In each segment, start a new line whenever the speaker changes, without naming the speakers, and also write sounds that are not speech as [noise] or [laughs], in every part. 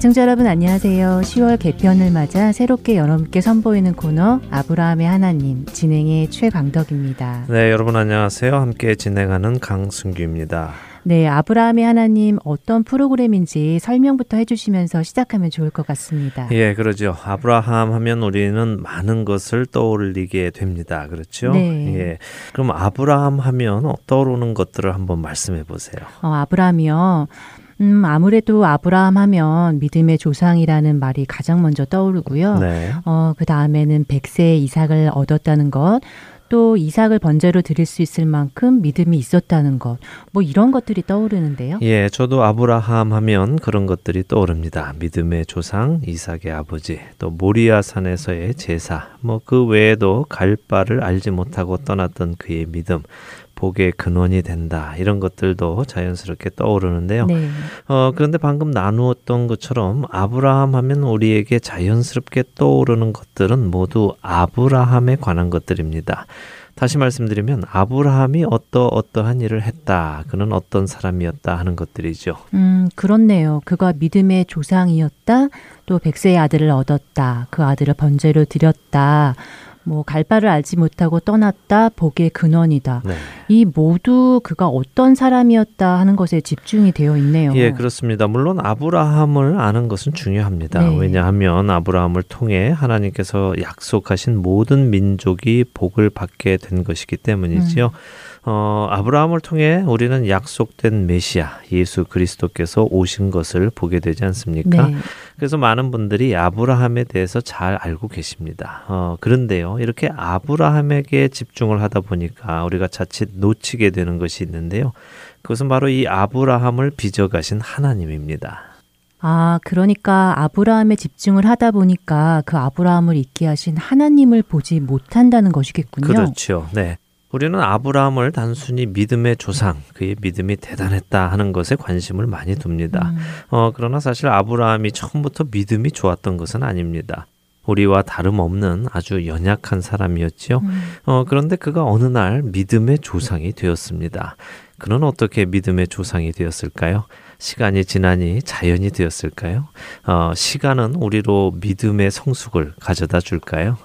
애청자 여러분 안녕하세요. 10월 개편을 맞아 새롭게 여러분께 선보이는 코너 아브라함의 하나님 진행의 최광덕입니다.
네, 여러분 안녕하세요. 함께 진행하는 강승규입니다.
네, 아브라함의 하나님 어떤 프로그램인지 설명부터 해주시면서 시작하면 좋을 것 같습니다.
예, 그러죠. 아브라함 하면 우리는 많은 것을 떠올리게 됩니다. 그렇죠?
네.
예. 그럼 아브라함 하면 떠오르는 것들을 한번 말씀해 보세요.
어, 아브라함이요. 음, 아무래도 아브라함 하면 믿음의 조상이라는 말이 가장 먼저 떠오르고요.
네.
어, 그 다음에는 백세의 이삭을 얻었다는 것, 또 이삭을 번제로 드릴 수 있을 만큼 믿음이 있었다는 것, 뭐 이런 것들이 떠오르는데요.
예, 저도 아브라함 하면 그런 것들이 떠오릅니다. 믿음의 조상, 이삭의 아버지, 또 모리아 산에서의 제사, 뭐 그 외에도 갈 바를 알지 못하고 떠났던 그의 믿음, 복의 근원이 된다. 이런 것들도 자연스럽게 떠오르는데요.
네.
어, 그런데 방금 나누었던 것처럼 아브라함 하면 우리에게 자연스럽게 떠오르는 것들은 모두 아브라함에 관한 것들입니다. 다시 말씀드리면 아브라함이 어떠 어떠한 일을 했다. 그는 어떤 사람이었다 하는 것들이죠.
음, 그렇네요. 그가 믿음의 조상이었다. 또 백세의 아들을 얻었다. 그 아들을 번제로 드렸다. 뭐 갈바를 알지 못하고 떠났다 복의 근원이다.
네.
이 모두 그가 어떤 사람이었다 하는 것에 집중이 되어 있네요.
예, 그렇습니다. 물론 아브라함을 아는 것은 중요합니다.
네.
왜냐하면 아브라함을 통해 하나님께서 약속하신 모든 민족이 복을 받게 된 것이기 때문이지요.
음.
어, 아브라함을 통해 우리는 약속된 메시아 예수 그리스도께서 오신 것을 보게 되지 않습니까?
네.
그래서 많은 분들이 아브라함에 대해서 잘 알고 계십니다. 어, 그런데요, 이렇게 아브라함에게 집중을 하다 보니까 우리가 자칫 놓치게 되는 것이 있는데요. 그것은 바로 이 아브라함을 빚어가신 하나님입니다.
아, 그러니까 아브라함에 집중을 하다 보니까 그 아브라함을 있게 하신 하나님을 보지 못한다는 것이겠군요.
그렇죠. 네. 우리는 아브라함을 단순히 믿음의 조상, 그의 믿음이 대단했다 하는 것에 관심을 많이 둡니다.
음,
어, 그러나 사실 아브라함이 처음부터 믿음이 좋았던 것은 아닙니다. 우리와 다름없는 아주 연약한 사람이었지요.
음.
어, 그런데 그가 어느 날 믿음의 조상이 되었습니다. 그는 어떻게 믿음의 조상이 되었을까요? 시간이 지나니 자연이 되었을까요? 어, 시간은 우리로 믿음의 성숙을 가져다 줄까요?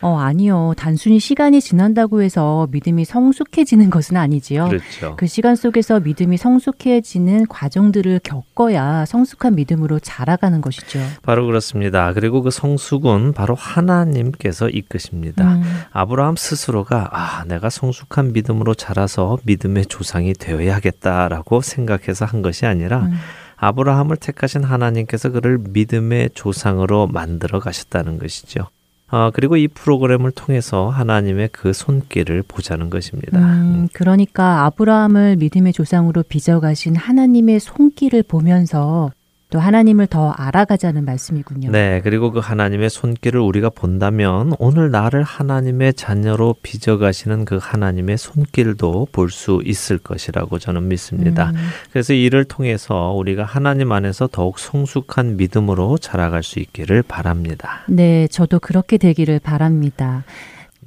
어, 아니요. 단순히 시간이 지난다고 해서 믿음이 성숙해지는 것은 아니지요.
그렇죠.
그 시간 속에서 믿음이 성숙해지는 과정들을 겪어야 성숙한 믿음으로 자라가는 것이죠.
바로 그렇습니다. 그리고 그 성숙은 바로 하나님께서 이끄십니다.
음,
아브라함 스스로가 아, 내가 성숙한 믿음으로 자라서 믿음의 조상이 되어야겠다라고 생각해서 한 것이 아니라
음.
아브라함을 택하신 하나님께서 그를 믿음의 조상으로 만들어 가셨다는 것이죠. 아, 그리고 이 프로그램을 통해서 하나님의 그 손길을 보자는 것입니다.
음, 그러니까 아브라함을 믿음의 조상으로 빚어가신 하나님의 손길을 보면서 또 하나님을 더 알아가자는 말씀이군요.
네, 그리고 그 하나님의 손길을 우리가 본다면 오늘 나를 하나님의 자녀로 빚어가시는 그 하나님의 손길도 볼 수 있을 것이라고 저는 믿습니다.
음,
그래서 이를 통해서 우리가 하나님 안에서 더욱 성숙한 믿음으로 자라갈 수 있기를 바랍니다.
네, 저도 그렇게 되기를 바랍니다.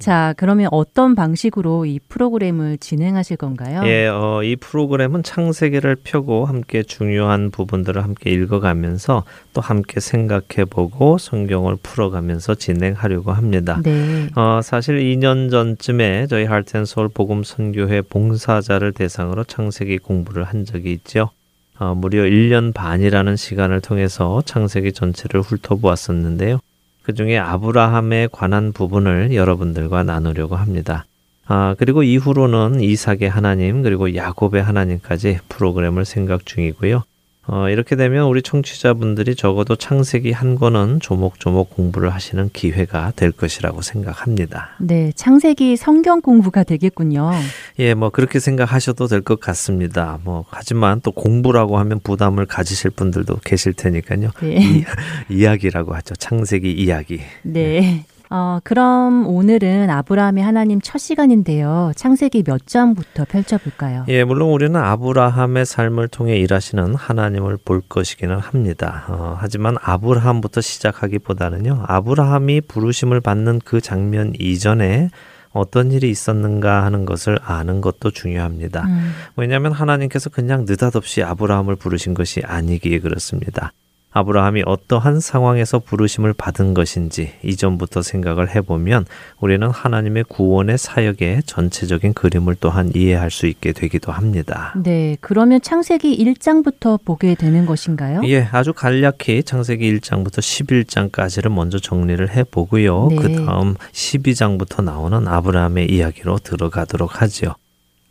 자, 그러면 어떤 방식으로 이 프로그램을 진행하실 건가요?
예, 어, 이 프로그램은 창세기를 펴고 함께 중요한 부분들을 함께 읽어가면서 또 함께 생각해보고 성경을 풀어가면서 진행하려고 합니다.
네.
어, 사실 2년 전쯤에 저희 하트앤서울 복음 선교회 봉사자를 대상으로 창세기 공부를 한 적이 있죠. 어, 무려 1년 반이라는 시간을 통해서 창세기 전체를 훑어보았었는데요. 그 중에 아브라함에 관한 부분을 여러분들과 나누려고 합니다. 아, 그리고 이후로는 이삭의 하나님, 그리고 야곱의 하나님까지 프로그램을 생각 중이고요. 어, 이렇게 되면 우리 청취자분들이 적어도 창세기 한 권은 조목조목 공부를 하시는 기회가 될 것이라고 생각합니다.
네, 창세기 성경 공부가 되겠군요.
예, 뭐 그렇게 생각하셔도 될 것 같습니다. 뭐 하지만 또 공부라고 하면 부담을 가지실 분들도 계실 테니까요.
네.
이, [laughs] 이야기라고 하죠. 창세기 이야기.
네. 어, 그럼 오늘은 아브라함의 하나님 첫 시간인데요. 창세기 몇 장부터 펼쳐볼까요?
예, 물론 우리는 아브라함의 삶을 통해 일하시는 하나님을 볼 것이기는 합니다. 어, 하지만 아브라함부터 시작하기보다는요, 아브라함이 부르심을 받는 그 장면 이전에 어떤 일이 있었는가 하는 것을 아는 것도 중요합니다.
음,
왜냐하면 하나님께서 그냥 느닷없이 아브라함을 부르신 것이 아니기에 그렇습니다. 아브라함이 어떠한 상황에서 부르심을 받은 것인지 이전부터 생각을 해보면 우리는 하나님의 구원의 사역의 전체적인 그림을 또한 이해할 수 있게 되기도 합니다.
네, 그러면 창세기 1장부터 보게 되는 것인가요?
예, 아주 간략히 창세기 1장부터 11장까지를 먼저 정리를 해보고요.
네.
그 다음 12장부터 나오는 아브라함의 이야기로 들어가도록 하지요.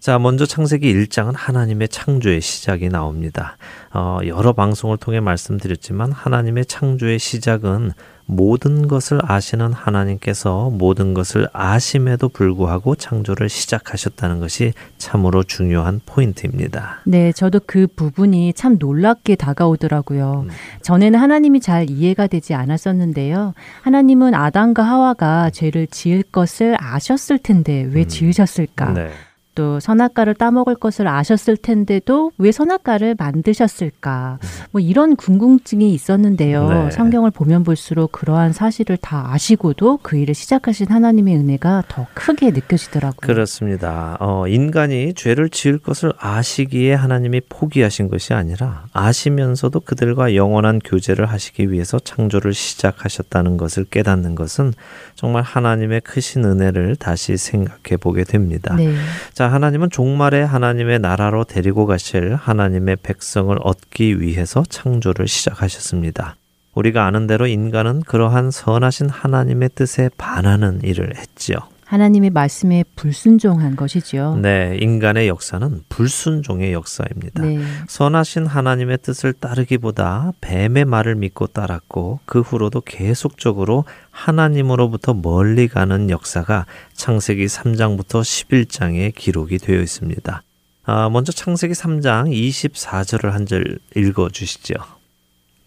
자, 먼저 창세기 1장은 하나님의 창조의 시작이 나옵니다. 어, 여러 방송을 통해 말씀드렸지만 하나님의 창조의 시작은 모든 것을 아시는 하나님께서 모든 것을 아심에도 불구하고 창조를 시작하셨다는 것이 참으로 중요한 포인트입니다.
네, 저도 그 부분이 참 놀랍게 다가오더라고요.
음.
전에는 하나님이 잘 이해가 되지 않았었는데요. 하나님은 아담과 하와가 죄를 지을 것을 아셨을 텐데 왜
음.
지으셨을까?
네.
또 선악과를 따먹을 것을 아셨을 텐데도 왜 선악과를 만드셨을까? 뭐 이런 궁금증이 있었는데요.
네.
성경을 보면 볼수록 그러한 사실을 다 아시고도 그 일을 시작하신 하나님의 은혜가 더 크게 느껴지더라고요.
그렇습니다. 어, 인간이 죄를 지을 것을 아시기에 하나님이 포기하신 것이 아니라 아시면서도 그들과 영원한 교제를 하시기 위해서 창조를 시작하셨다는 것을 깨닫는 것은 정말 하나님의 크신 은혜를 다시 생각해 보게 됩니다.
네.
자, 하나님은 종말에 하나님의 나라로 데리고 가실 하나님의 백성을 얻기 위해서 창조를 시작하셨습니다. 우리가 아는 대로 인간은 그러한 선하신 하나님의 뜻에 반하는 일을 했지요.
하나님의 말씀에 불순종한 것이지요.
네, 인간의 역사는 불순종의 역사입니다.
네.
선하신 하나님의 뜻을 따르기보다 뱀의 말을 믿고 따랐고 그 후로도 계속적으로 하나님으로부터 멀리 가는 역사가 창세기 3장부터 11장에 기록이 되어 있습니다. 아, 먼저 창세기 3장 24절을 한 절 읽어 주시죠.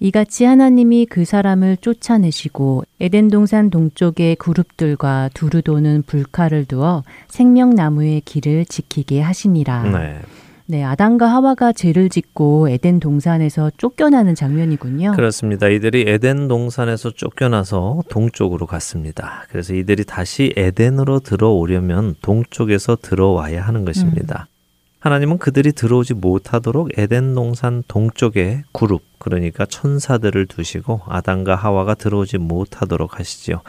이같이 하나님이 그 사람을 쫓아내시고 에덴 동산 동쪽의 그룹들과 두루 도는 불칼을 두어 생명나무의 길을 지키게 하시니라.
네.
네, 아담과 하와가 죄를 짓고 에덴 동산에서 쫓겨나는 장면이군요.
그렇습니다. 이들이 에덴 동산에서 쫓겨나서 동쪽으로 갔습니다. 그래서 이들이 다시 에덴으로 들어오려면 동쪽에서 들어와야 하는 것입니다. 하나님은 그들이 들어오지 못하도록 에덴 동산 동쪽에 그룹, 그러니까 천사들을 두시고 아담과 하와가 들어오지 못하도록 하시지요.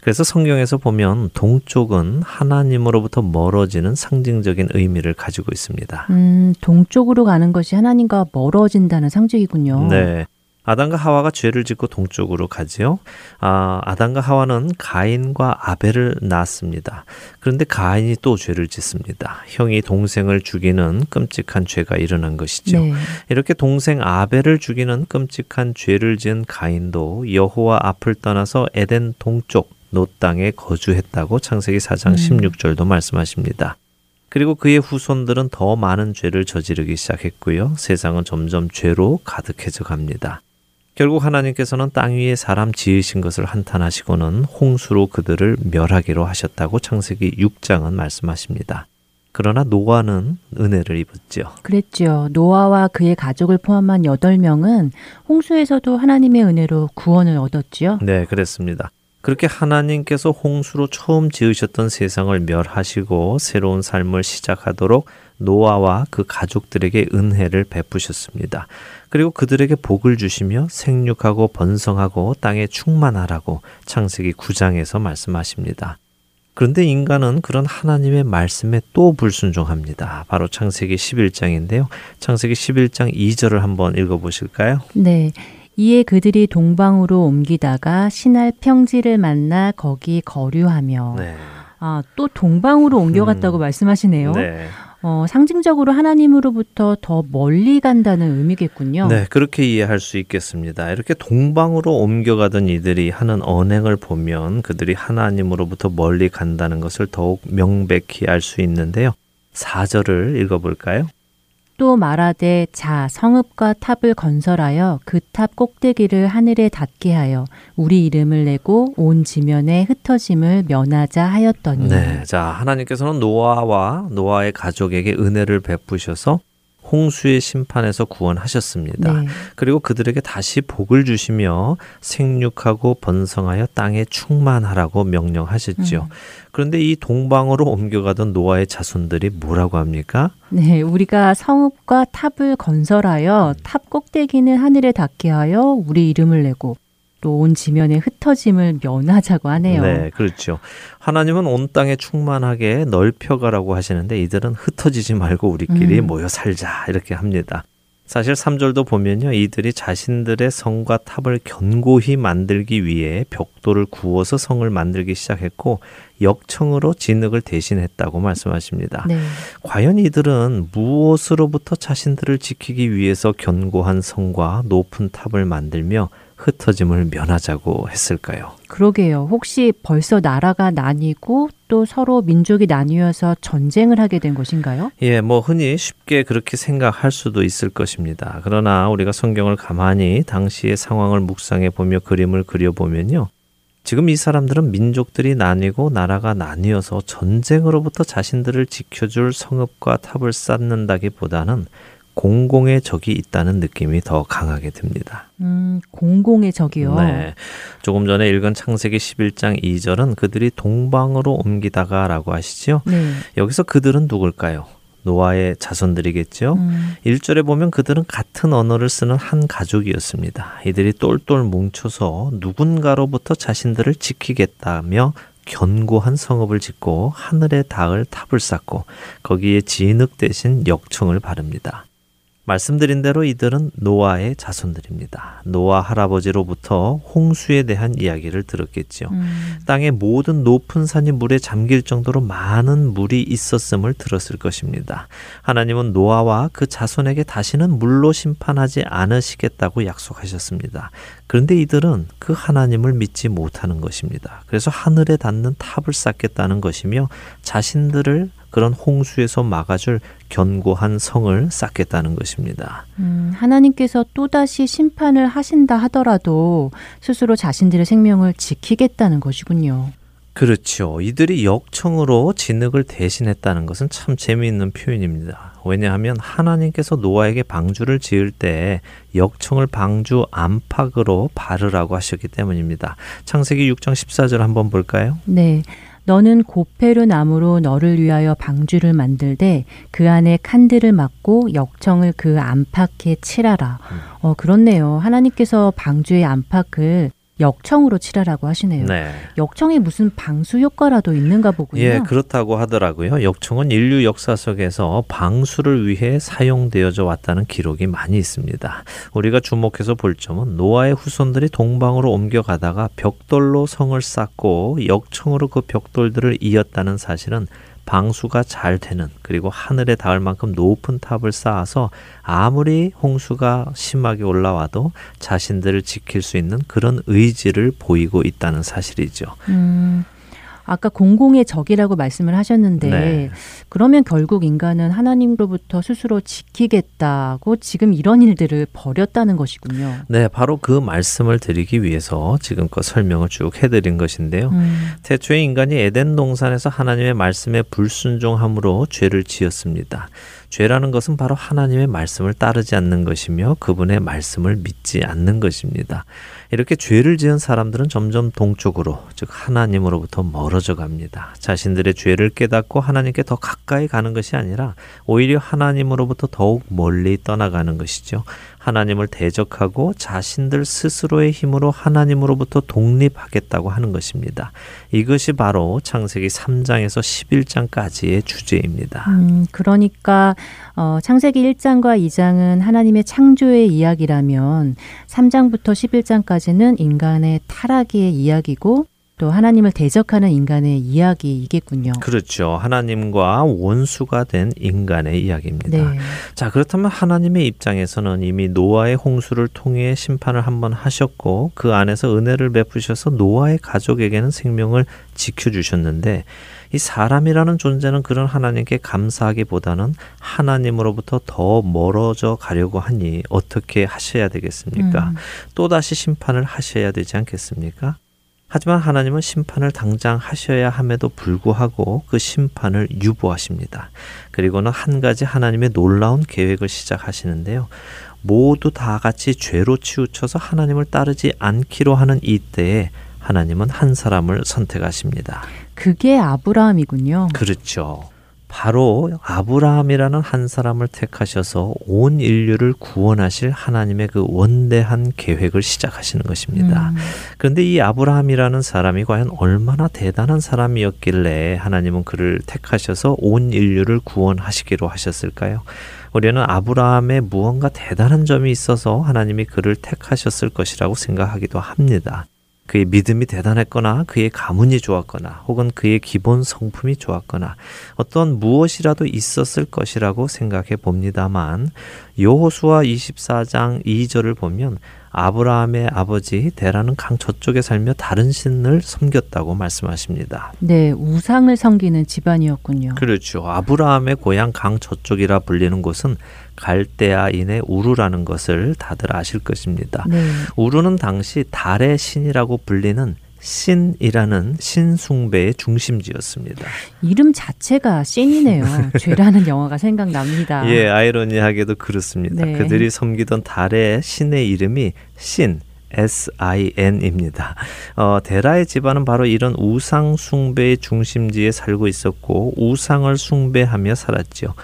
그래서 성경에서 보면 동쪽은 하나님으로부터 멀어지는 상징적인 의미를 가지고 있습니다.
음, 동쪽으로 가는 것이 하나님과 멀어진다는 상징이군요.
네. 아담과 하와가 죄를 짓고 동쪽으로 가지요. 아, 아담과 하와는 가인과 아벨을 낳았습니다. 그런데 가인이 또 죄를 짓습니다. 형이 동생을 죽이는 끔찍한 죄가 일어난 것이죠.
네.
이렇게 동생 아벨을 죽이는 끔찍한 죄를 지은 가인도 여호와 앞을 떠나서 에덴 동쪽 노 땅에 거주했다고 창세기 4장
음.
16절도 말씀하십니다. 그리고 그의 후손들은 더 많은 죄를 저지르기 시작했고요. 세상은 점점 죄로 가득해져 갑니다. 결국 하나님께서는 땅 위에 사람 지으신 것을 한탄하시고는 홍수로 그들을 멸하기로 하셨다고 창세기 6장은 말씀하십니다. 그러나 노아는 은혜를 입었죠.
그랬죠. 노아와 그의 가족을 포함한 8명은 홍수에서도 하나님의 은혜로 구원을 얻었지요.
네, 그랬습니다. 그렇게 하나님께서 홍수로 처음 지으셨던 세상을 멸하시고 새로운 삶을 시작하도록 노아와 그 가족들에게 은혜를 베푸셨습니다. 그리고 그들에게 복을 주시며 생육하고 번성하고 땅에 충만하라고 창세기 9장에서 말씀하십니다. 그런데 인간은 그런 하나님의 말씀에 또 불순종합니다. 바로 창세기 11장인데요. 창세기 11장 2절을 한번 읽어 보실까요?
네. 이에 그들이 동방으로 옮기다가 신할 평지를 만나 거기 거류하며
네.
아, 또 동방으로 옮겨갔다고
음.
말씀하시네요.
네.
어, 상징적으로 하나님으로부터 더 멀리 간다는 의미겠군요.
네, 그렇게 이해할 수 있겠습니다. 이렇게 동방으로 옮겨가던 이들이 하는 언행을 보면 그들이 하나님으로부터 멀리 간다는 것을 더욱 명백히 알 수 있는데요. 4절을 읽어볼까요?
또 말하되 자 성읍과 탑을 건설하여 그 탑 꼭대기를 하늘에 닿게 하여 우리 이름을 내고 온 지면에 흩어짐을 면하자 하였더니
네, 자 하나님께서는 노아와 노아의 가족에게 은혜를 베푸셔서 홍수의 심판에서 구원하셨습니다. 네. 그리고 그들에게 다시 복을 주시며 생육하고 번성하여 땅에 충만하라고 명령하셨죠. 음. 그런데 이 동방으로 옮겨가던 노아의 자손들이 뭐라고 합니까?
네, 우리가 성읍과 탑을 건설하여 탑 꼭대기는 하늘에 닿게 하여 우리 이름을 내고 또 온 지면에 흩어짐을 면하자고 하네요.
네, 그렇죠. 하나님은 온 땅에 충만하게 넓혀가라고 하시는데 이들은 흩어지지 말고 우리끼리 음. 모여 살자 이렇게 합니다. 사실 3절도 보면요. 이들이 자신들의 성과 탑을 견고히 만들기 위해 벽돌을 구워서 성을 만들기 시작했고 역청으로 진흙을 대신했다고 말씀하십니다. 네. 과연 이들은 무엇으로부터 자신들을 지키기 위해서 견고한 성과 높은 탑을 만들며 흩어짐을 면하자고 했을까요?
그러게요. 혹시 벌써 나라가 나뉘고 또 서로 민족이 나뉘어서 전쟁을 하게 된 것인가요?
예, 뭐 흔히 쉽게 그렇게 생각할 수도 있을 것입니다. 그러나 우리가 성경을 가만히 당시의 상황을 묵상해 보며 그림을 그려 보면요. 지금 이 사람들은 민족들이 나뉘고 나라가 나뉘어서 전쟁으로부터 자신들을 지켜줄 성읍과 탑을 쌓는다기보다는 공공의 적이 있다는 느낌이 더 강하게 듭니다.
음, 공공의 적이요?
네. 조금 전에 읽은 창세기 11장 2절은 그들이 동방으로 옮기다가 라고 하시죠? 네. 여기서 그들은 누굴까요? 노아의 자손들이겠죠. 음. 1절에 보면 그들은 같은 언어를 쓰는 한 가족이었습니다. 이들이 똘똘 뭉쳐서 누군가로부터 자신들을 지키겠다며 견고한 성읍을 짓고 하늘에 닿을 탑을 쌓고 거기에 진흙 대신 역청을 바릅니다. 말씀드린 대로 이들은 노아의 자손들입니다. 노아 할아버지로부터 홍수에 대한 이야기를 들었겠죠. 음. 땅의 모든 높은 산이 물에 잠길 정도로 많은 물이 있었음을 들었을 것입니다. 하나님은 노아와 그 자손에게 다시는 물로 심판하지 않으시겠다고 약속하셨습니다. 그런데 이들은 그 하나님을 믿지 못하는 것입니다. 그래서 하늘에 닿는 탑을 쌓겠다는 것이며 자신들을 그런 홍수에서 막아줄 견고한 성을 쌓겠다는 것입니다.
음, 하나님께서 또다시 심판을 하신다 하더라도 스스로 자신들의 생명을 지키겠다는 것이군요.
그렇죠. 이들이 역청으로 진흙을 대신했다는 것은 참 재미있는 표현입니다. 왜냐하면 하나님께서 노아에게 방주를 지을 때 역청을 방주 안팎으로 바르라고 하셨기 때문입니다. 창세기 6장 14절 한번 볼까요?
네. 너는 고페르 나무로 너를 위하여 방주를 만들되 그 안에 칸들을 막고 역청을 그 안팎에 칠하라. 음. 어 그렇네요. 하나님께서 방주의 안팎을 역청으로 칠하라고 하시네요. 네. 역청이 무슨 방수 효과라도 있는가 보군요.
예, 그렇다고 하더라고요. 역청은 인류 역사 속에서 방수를 위해 사용되어져 왔다는 기록이 많이 있습니다. 우리가 주목해서 볼 점은 노아의 후손들이 동방으로 옮겨가다가 벽돌로 성을 쌓고 역청으로 그 벽돌들을 이었다는 사실은 방수가 잘 되는 그리고 하늘에 닿을 만큼 높은 탑을 쌓아서 아무리 홍수가 심하게 올라와도 자신들을 지킬 수 있는 그런 의지를 보이고 있다는 사실이죠. 음.
아까 공공의 적이라고 말씀을 하셨는데 네. 그러면 결국 인간은 하나님으로부터 스스로 지키겠다고 지금 이런 일들을 벌였다는 것이군요.
네, 바로 그 말씀을 드리기 위해서 지금껏 설명을 쭉 해드린 것인데요. 음. 태초에 인간이 에덴 동산에서 하나님의 말씀에 불순종함으로 죄를 지었습니다. 죄라는 것은 바로 하나님의 말씀을 따르지 않는 것이며 그분의 말씀을 믿지 않는 것입니다. 이렇게 죄를 지은 사람들은 점점 동쪽으로, 즉 하나님으로부터 멀어져 갑니다. 자신들의 죄를 깨닫고 하나님께 더 가까이 가는 것이 아니라 오히려 하나님으로부터 더욱 멀리 떠나가는 것이죠. 하나님을 대적하고 자신들 스스로의 힘으로 하나님으로부터 독립하겠다고 하는 것입니다. 이것이 바로 창세기 3장에서 11장까지의 주제입니다.
음, 그러니까 어, 창세기 1장과 2장은 하나님의 창조의 이야기라면 3장부터 11장까지는 인간의 타락의 이야기고 또 하나님을 대적하는 인간의 이야기이겠군요.
그렇죠. 하나님과 원수가 된 인간의 이야기입니다. 네. 자, 그렇다면 하나님의 입장에서는 이미 노아의 홍수를 통해 심판을 한번 하셨고 그 안에서 은혜를 베푸셔서 노아의 가족에게는 생명을 지켜 주셨는데 이 사람이라는 존재는 그런 하나님께 감사하기보다는 하나님으로부터 더 멀어져 가려고 하니 어떻게 하셔야 되겠습니까? 음. 또다시 심판을 하셔야 되지 않겠습니까? 하지만 하나님은 심판을 당장 하셔야 함에도 불구하고 그 심판을 유보하십니다. 그리고는 한 가지 하나님의 놀라운 계획을 시작하시는데요. 모두 다 같이 죄로 치우쳐서 하나님을 따르지 않기로 하는 이때에 하나님은 한 사람을 선택하십니다.
그게 아브라함이군요.
그렇죠. 바로 아브라함이라는 한 사람을 택하셔서 온 인류를 구원하실 하나님의 그 원대한 계획을 시작하시는 것입니다. 음. 그런데 이 아브라함이라는 사람이 과연 얼마나 대단한 사람이었길래 하나님은 그를 택하셔서 온 인류를 구원하시기로 하셨을까요? 우리는 아브라함의 무언가 대단한 점이 있어서 하나님이 그를 택하셨을 것이라고 생각하기도 합니다. 그의 믿음이 대단했거나 그의 가문이 좋았거나 혹은 그의 기본 성품이 좋았거나 어떤 무엇이라도 있었을 것이라고 생각해 봅니다만 여호수아 24장 2절을 보면 아브라함의 아버지 데라는 강 저쪽에 살며 다른 신을 섬겼다고 말씀하십니다.
네, 우상을 섬기는 집안이었군요.
그렇죠. 아브라함의 고향 강 저쪽이라 불리는 곳은 갈대아인의 우루라는 것을 다들 아실 것입니다. 네. 우루는 당시 달의 신이라고 불리는 신이라는 신숭배의 중심지였습니다.
이름 자체가 신이네요. [laughs] 죄라는 영화가 생각납니다.
예, 아이러니하게도 그렇습니다. 네. 그들이 섬기던 달의 신의 이름이 신, S-I-N입니다. 어, 데라의 집안은 바로 이런 우상 숭배의 중심지에 살고 있었고 우상을 숭배하며 살았죠.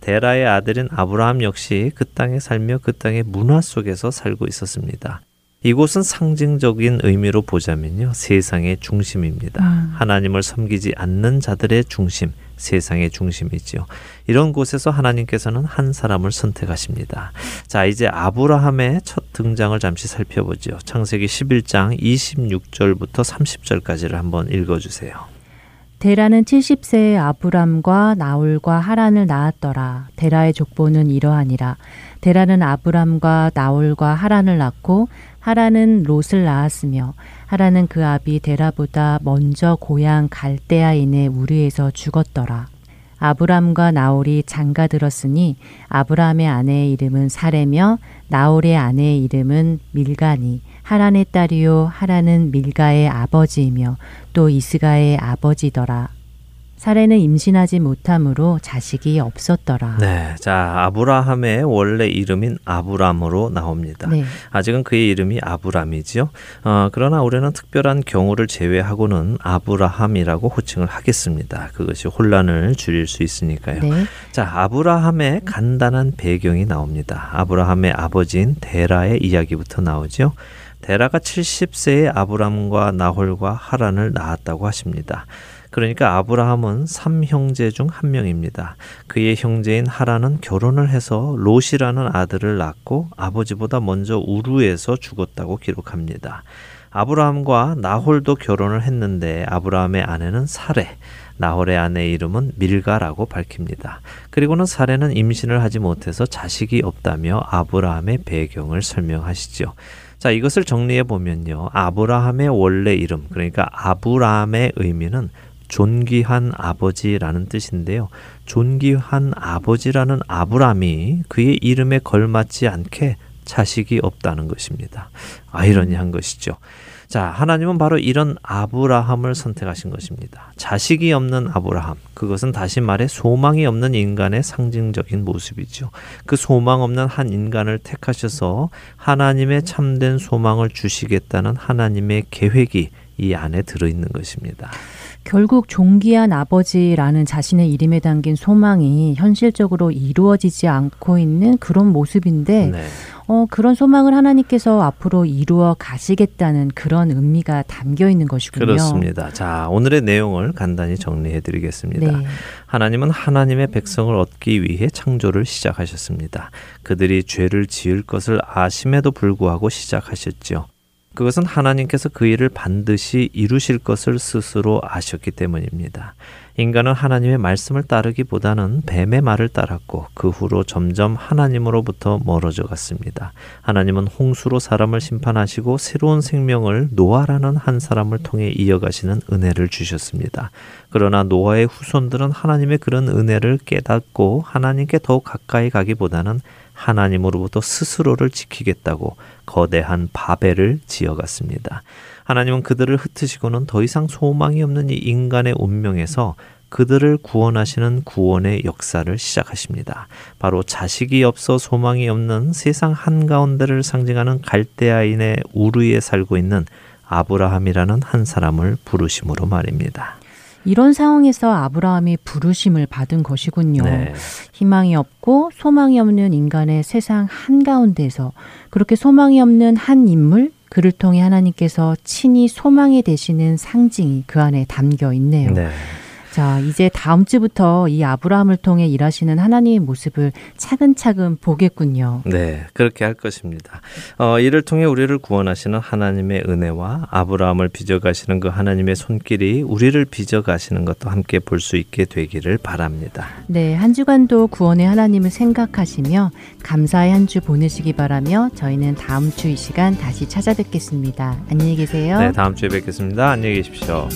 데라의 아들인 아브라함 역시 그 땅에 살며 그 땅의 문화 속에서 살고 있었습니다. 이곳은 상징적인 의미로 보자면요. 세상의 중심입니다. 음. 하나님을 섬기지 않는 자들의 중심, 세상의 중심이지요. 이런 곳에서 하나님께서는 한 사람을 선택하십니다. 자, 이제 아브라함의 첫 등장을 잠시 살펴보죠. 창세기 11장 26절부터 30절까지를 한번 읽어 주세요.
데라는 70세의 아브람과 나홀과 하란을 낳았더라. 데라의 족보는 이러하니라. 데라는 아브람과 나홀과 하란을 낳고 하란은 롯을 낳았으며 하란은 그 아비 데라보다 먼저 고향 갈대아인의 우리에서 죽었더라. 아브람과 나홀이 장가 들었으니 아브람의 아내의 이름은 사레며 나홀의 아내의 이름은 밀가니 하란의 딸이요 하란은 밀가의 아버지이며 또 이스가의 아버지더라. 사례는 임신하지 못함으로 자식이 없었더라.
네, 자 아브라함의 원래 이름인 아브람으로 나옵니다. 네. 아직은 그의 이름이 아브람이지요. 어, 그러나 우리는 특별한 경우를 제외하고는 아브라함이라고 호칭을 하겠습니다. 그것이 혼란을 줄일 수 있으니까요. 네. 자 아브라함의 간단한 배경이 나옵니다. 아브라함의 아버지인 데라의 이야기부터 나오죠. 데라가 70세의 아브람과 나홀과 하란을 낳았다고 하십니다. 그러니까 아브라함은 삼형제 중 한 명입니다. 그의 형제인 하란은 결혼을 해서 롯이라는 아들을 낳고 아버지보다 먼저 우루에서 죽었다고 기록합니다. 아브라함과 나홀도 결혼을 했는데 아브라함의 아내는 사레, 나홀의 아내 이름은 밀가라고 밝힙니다. 그리고는 사레는 임신을 하지 못해서 자식이 없다며 아브라함의 배경을 설명하시죠. 자, 이것을 정리해 보면요. 아브라함의 원래 이름, 그러니까 아브라함의 의미는 존귀한 아버지라는 뜻인데요. 존귀한 아버지라는 아브라함이 그의 이름에 걸맞지 않게 자식이 없다는 것입니다. 아이러니한 것이죠. 자, 하나님은 바로 이런 아브라함을 선택하신 것입니다. 자식이 없는 아브라함. 그것은 다시 말해 소망이 없는 인간의 상징적인 모습이죠. 그 소망 없는 한 인간을 택하셔서 하나님의 참된 소망을 주시겠다는 하나님의 계획이 이 안에 들어있는 것입니다.
결국 존귀한 아버지라는 자신의 이름에 담긴 소망이 현실적으로 이루어지지 않고 있는 그런 모습인데 네. 어, 그런 소망을 하나님께서 앞으로 이루어 가시겠다는 그런 의미가 담겨 있는 것이군요.
그렇습니다. 자, 오늘의 내용을 간단히 정리해 드리겠습니다. 네. 하나님은 하나님의 백성을 얻기 위해 창조를 시작하셨습니다. 그들이 죄를 지을 것을 아심에도 불구하고 시작하셨지요. 그것은 하나님께서 그 일을 반드시 이루실 것을 스스로 아셨기 때문입니다. 인간은 하나님의 말씀을 따르기보다는 뱀의 말을 따랐고 그 후로 점점 하나님으로부터 멀어져 갔습니다. 하나님은 홍수로 사람을 심판하시고 새로운 생명을 노아라는 한 사람을 통해 이어가시는 은혜를 주셨습니다. 그러나 노아의 후손들은 하나님의 그런 은혜를 깨닫고 하나님께 더욱 가까이 가기보다는 하나님으로부터 스스로를 지키겠다고 거대한 바벨을 지어갔습니다. 하나님은 그들을 흩으시고는 더 이상 소망이 없는 이 인간의 운명에서 그들을 구원하시는 구원의 역사를 시작하십니다. 바로 자식이 없어 소망이 없는 세상 한가운데를 상징하는 갈대아인의 우르에 살고 있는 아브라함이라는 한 사람을 부르심으로 말입니다.
이런 상황에서 아브라함이 부르심을 받은 것이군요. 네. 희망이 없고 소망이 없는 인간의 세상 한가운데서 그렇게 소망이 없는 한 인물, 그를 통해 하나님께서 친히 소망이 되시는 상징이 그 안에 담겨 있네요. 네. 자, 이제 다음 주부터 이 아브라함을 통해 일하시는 하나님의 모습을 차근차근 보겠군요.
네, 그렇게 할 것입니다. 어, 이를 통해 우리를 구원하시는 하나님의 은혜와 아브라함을 빚어가시는 그 하나님의 손길이 우리를 빚어가시는 것도 함께 볼 수 있게 되기를 바랍니다.
네, 한 주간도 구원의 하나님을 생각하시며 감사의 한 주 보내시기 바라며 저희는 다음 주 이 시간 다시 찾아뵙겠습니다. 안녕히 계세요.
네, 다음 주에 뵙겠습니다. 안녕히 계십시오.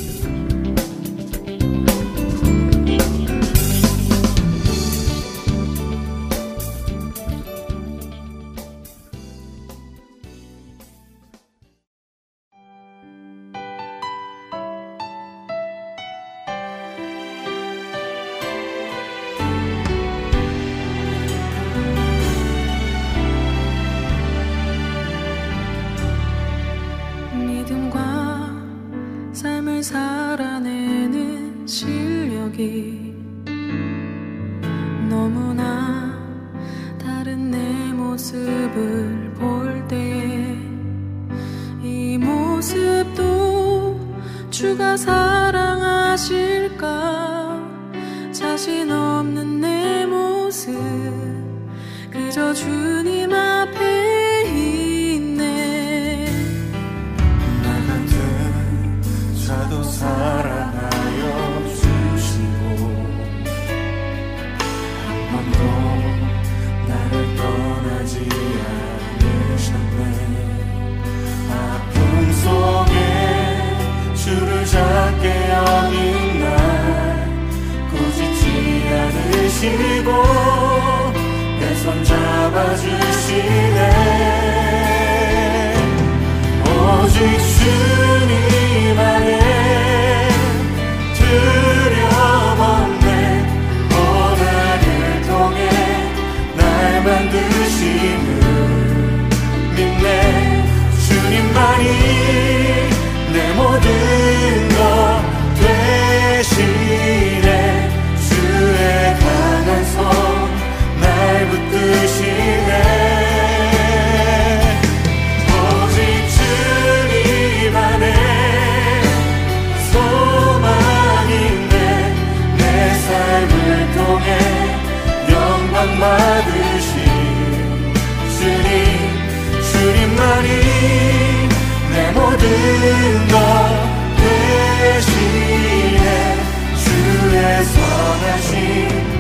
주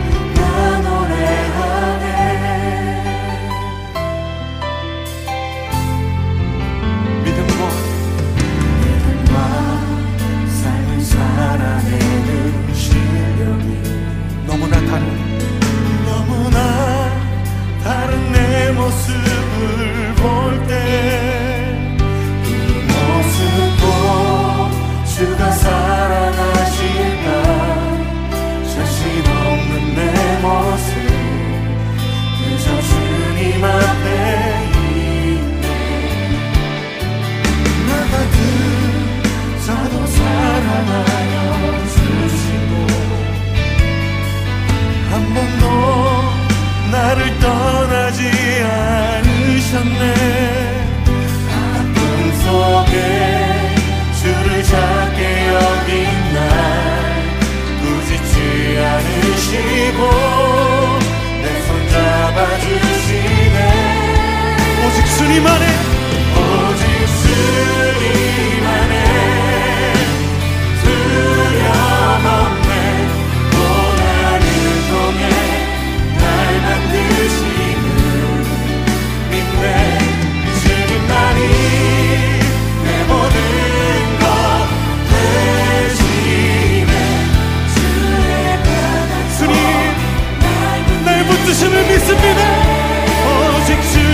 님 안에 오직 주 있습니다 오직 주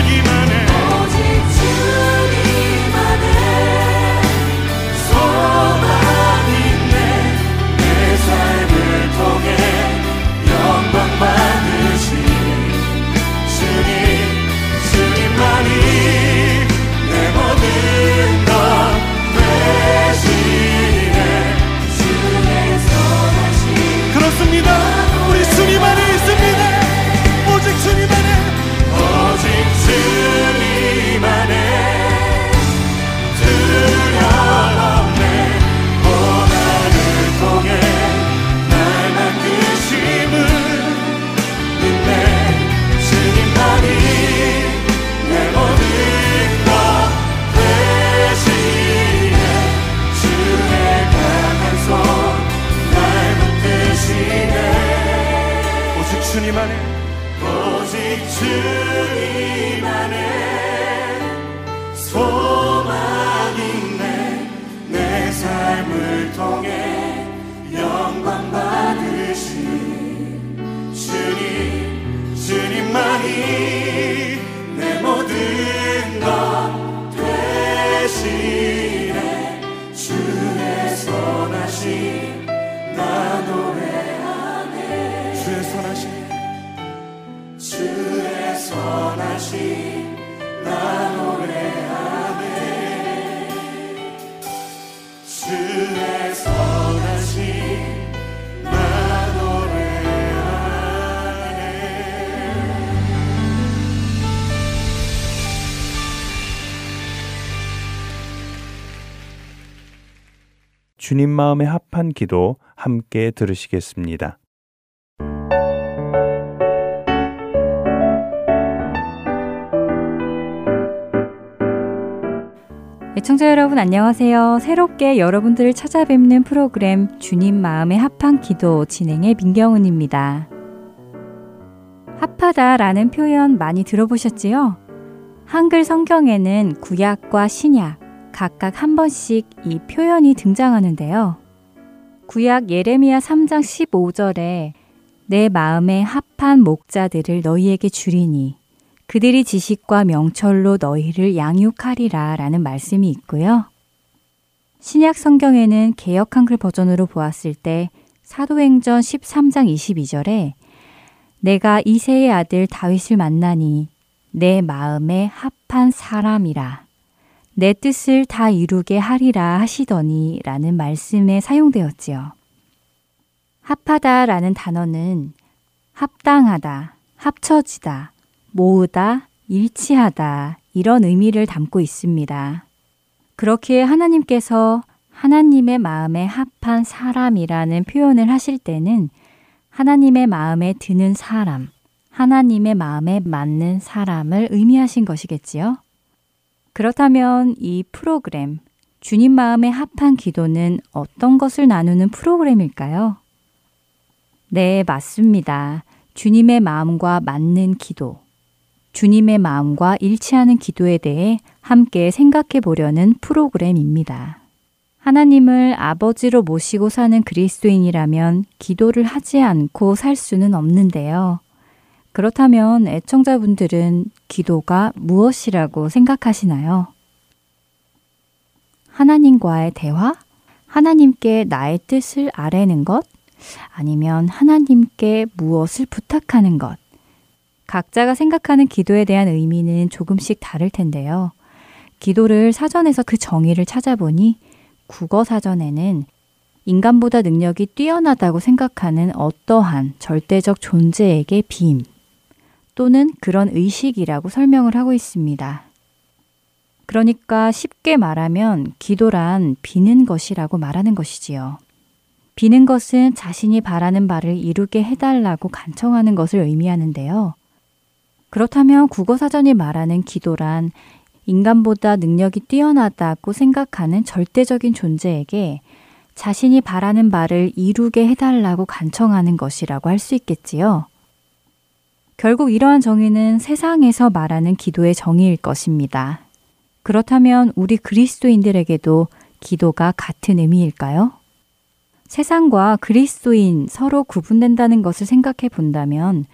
주님 마음에 합한 기도 함께 들으시겠습니다.
애청자 여러분 안녕하세요. 새롭게 여러분들을 찾아뵙는 프로그램 주님 마음에 합한 기도 진행의 민경은입니다. 합하다라는 표현 많이 들어보셨지요? 한글 성경에는 구약과 신약 각각 한 번씩 이 표현이 등장하는데요. 구약 예레미야 3장 15절에 내 마음에 합한 목자들을 너희에게 주리니 그들이 지식과 명철로 너희를 양육하리라 라는 말씀이 있고요. 신약 성경에는 개역 한글 버전으로 보았을 때 사도행전 13장 22절에 내가 이세의 아들 다윗을 만나니 내 마음에 합한 사람이라 내 뜻을 다 이루게 하리라 하시더니 라는 말씀에 사용되었지요. 합하다 라는 단어는 합당하다, 합쳐지다, 모으다, 일치하다 이런 의미를 담고 있습니다. 그렇기에 하나님께서 하나님의 마음에 합한 사람이라는 표현을 하실 때는 하나님의 마음에 드는 사람, 하나님의 마음에 맞는 사람을 의미하신 것이겠지요. 그렇다면 이 프로그램, 주님 마음에 합한 기도는 어떤 것을 나누는 프로그램일까요? 네, 맞습니다. 주님의 마음과 맞는 기도, 주님의 마음과 일치하는 기도에 대해 함께 생각해 보려는 프로그램입니다. 하나님을 아버지로 모시고 사는 그리스도인이라면 기도를 하지 않고 살 수는 없는데요. 그렇다면 애청자분들은 기도가 무엇이라고 생각하시나요? 하나님과의 대화? 하나님께 나의 뜻을 아뢰는 것? 아니면 하나님께 무엇을 부탁하는 것? 각자가 생각하는 기도에 대한 의미는 조금씩 다를 텐데요. 기도를 사전에서 그 정의를 찾아보니 국어 사전에는 인간보다 능력이 뛰어나다고 생각하는 어떠한 절대적 존재에게 빔 또는 그런 의식이라고 설명을 하고 있습니다. 그러니까 쉽게 말하면 기도란 비는 것이라고 말하는 것이지요. 비는 것은 자신이 바라는 바를 이루게 해달라고 간청하는 것을 의미하는데요. 그렇다면 국어사전이 말하는 기도란 인간보다 능력이 뛰어나다고 생각하는 절대적인 존재에게 자신이 바라는 바를 이루게 해달라고 간청하는 것이라고 할 수 있겠지요. 결국 이러한 정의는 세상에서 말하는 기도의 정의일 것입니다. 그렇다면 우리 그리스도인들에게도 기도가 같은 의미일까요? 세상과 그리스도인 서로 구분된다는 것을 생각해 본다면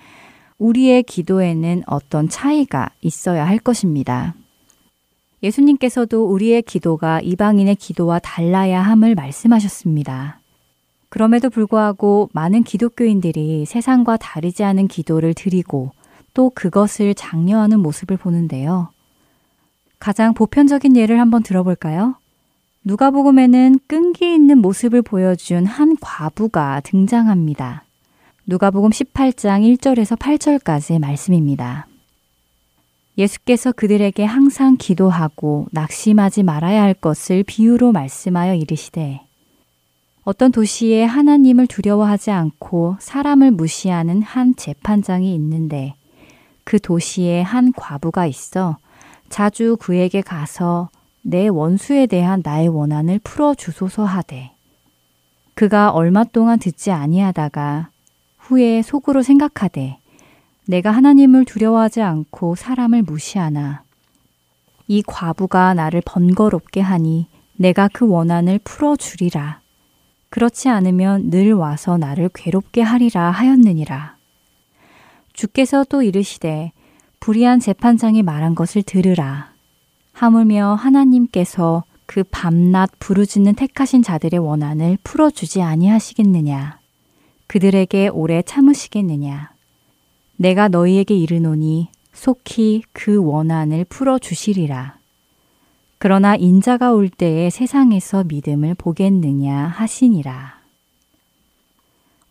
우리의 기도에는 어떤 차이가 있어야 할 것입니다. 예수님께서도 우리의 기도가 이방인의 기도와 달라야 함을 말씀하셨습니다. 그럼에도 불구하고 많은 기독교인들이 세상과 다르지 않은 기도를 드리고 또 그것을 장려하는 모습을 보는데요. 가장 보편적인 예를 한번 들어볼까요? 누가복음에는 끈기 있는 모습을 보여준 한 과부가 등장합니다. 누가복음 18장 1절에서 8절까지의 말씀입니다. 예수께서 그들에게 항상 기도하고 낙심하지 말아야 할 것을 비유로 말씀하여 이르시되 어떤 도시에 하나님을 두려워하지 않고 사람을 무시하는 한 재판장이 있는데 그 도시에 한 과부가 있어 자주 그에게 가서 내 원수에 대한 나의 원한을 풀어 주소서 하되 그가 얼마 동안 듣지 아니하다가 후에 속으로 생각하되 내가 하나님을 두려워하지 않고 사람을 무시하나 이 과부가 나를 번거롭게 하니 내가 그 원한을 풀어 주리라 그렇지 않으면 늘 와서 나를 괴롭게 하리라 하였느니라. 주께서 또 이르시되 불의한 재판장이 말한 것을 들으라. 하물며 하나님께서 그 밤낮 부르짖는 택하신 자들의 원한을 풀어주지 아니하시겠느냐? 그들에게 오래 참으시겠느냐? 내가 너희에게 이르노니 속히 그 원한을 풀어주시리라. 그러나 인자가 올 때에 세상에서 믿음을 보겠느냐 하시니라.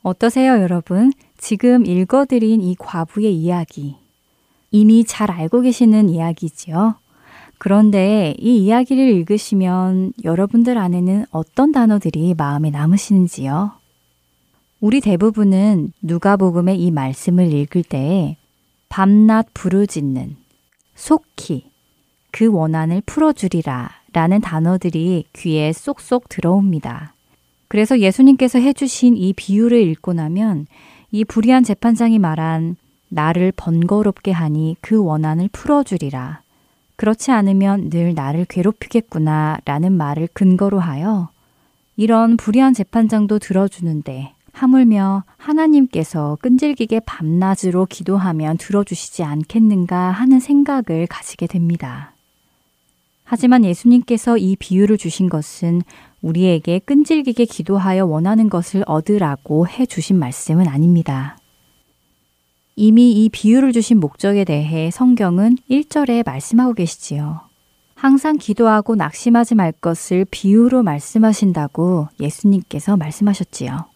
어떠세요, 여러분? 지금 읽어드린 이 과부의 이야기. 이미 잘 알고 계시는 이야기지요? 그런데 이 이야기를 읽으시면 여러분들 안에는 어떤 단어들이 마음에 남으시는지요? 우리 대부분은 누가복음의 이 말씀을 읽을 때 밤낮 부르짖는 속히 그 원한을 풀어주리라 라는 단어들이 귀에 쏙쏙 들어옵니다. 그래서 예수님께서 해주신 이 비유를 읽고 나면 이 불의한 재판장이 말한 나를 번거롭게 하니 그 원한을 풀어주리라. 그렇지 않으면 늘 나를 괴롭히겠구나 라는 말을 근거로 하여 이런 불의한 재판장도 들어주는데 하물며 하나님께서 끈질기게 밤낮으로 기도하면 들어주시지 않겠는가 하는 생각을 가지게 됩니다. 하지만 예수님께서 이 비유를 주신 것은 우리에게 끈질기게 기도하여 원하는 것을 얻으라고 해 주신 말씀은 아닙니다. 이미 이 비유를 주신 목적에 대해 성경은 1절에 말씀하고 계시지요. 항상 기도하고 낙심하지 말 것을 비유로 말씀하신다고 예수님께서 말씀하셨지요.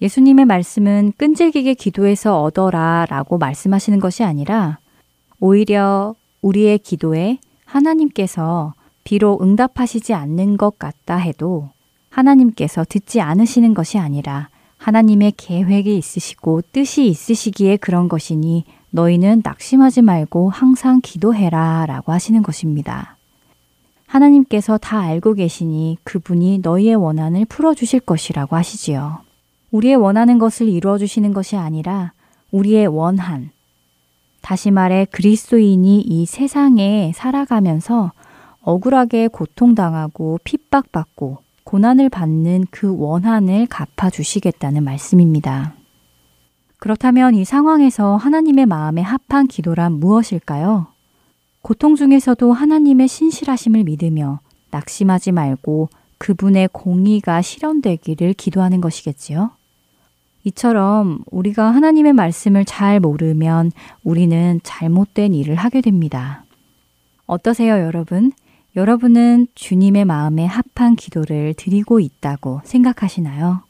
예수님의 말씀은 끈질기게 기도해서 얻어라 라고 말씀하시는 것이 아니라 오히려 우리의 기도에 하나님께서 비록 응답하시지 않는 것 같다 해도 하나님께서 듣지 않으시는 것이 아니라 하나님의 계획이 있으시고 뜻이 있으시기에 그런 것이니 너희는 낙심하지 말고 항상 기도해라 라고 하시는 것입니다. 하나님께서 다 알고 계시니 그분이 너희의 원한을 풀어주실 것이라고 하시지요. 우리의 원하는 것을 이루어 주시는 것이 아니라 우리의 원한. 다시 말해 그리스도인이 이 세상에 살아가면서 억울하게 고통당하고 핍박받고 고난을 받는 그 원한을 갚아주시겠다는 말씀입니다. 그렇다면 이 상황에서 하나님의 마음에 합한 기도란 무엇일까요? 고통 중에서도 하나님의 신실하심을 믿으며 낙심하지 말고 그분의 공의가 실현되기를 기도하는 것이겠지요? 이처럼 우리가 하나님의 말씀을 잘 모르면 우리는 잘못된 일을 하게 됩니다. 어떠세요, 여러분? 여러분은 주님의 마음에 합한 기도를 드리고 있다고 생각하시나요?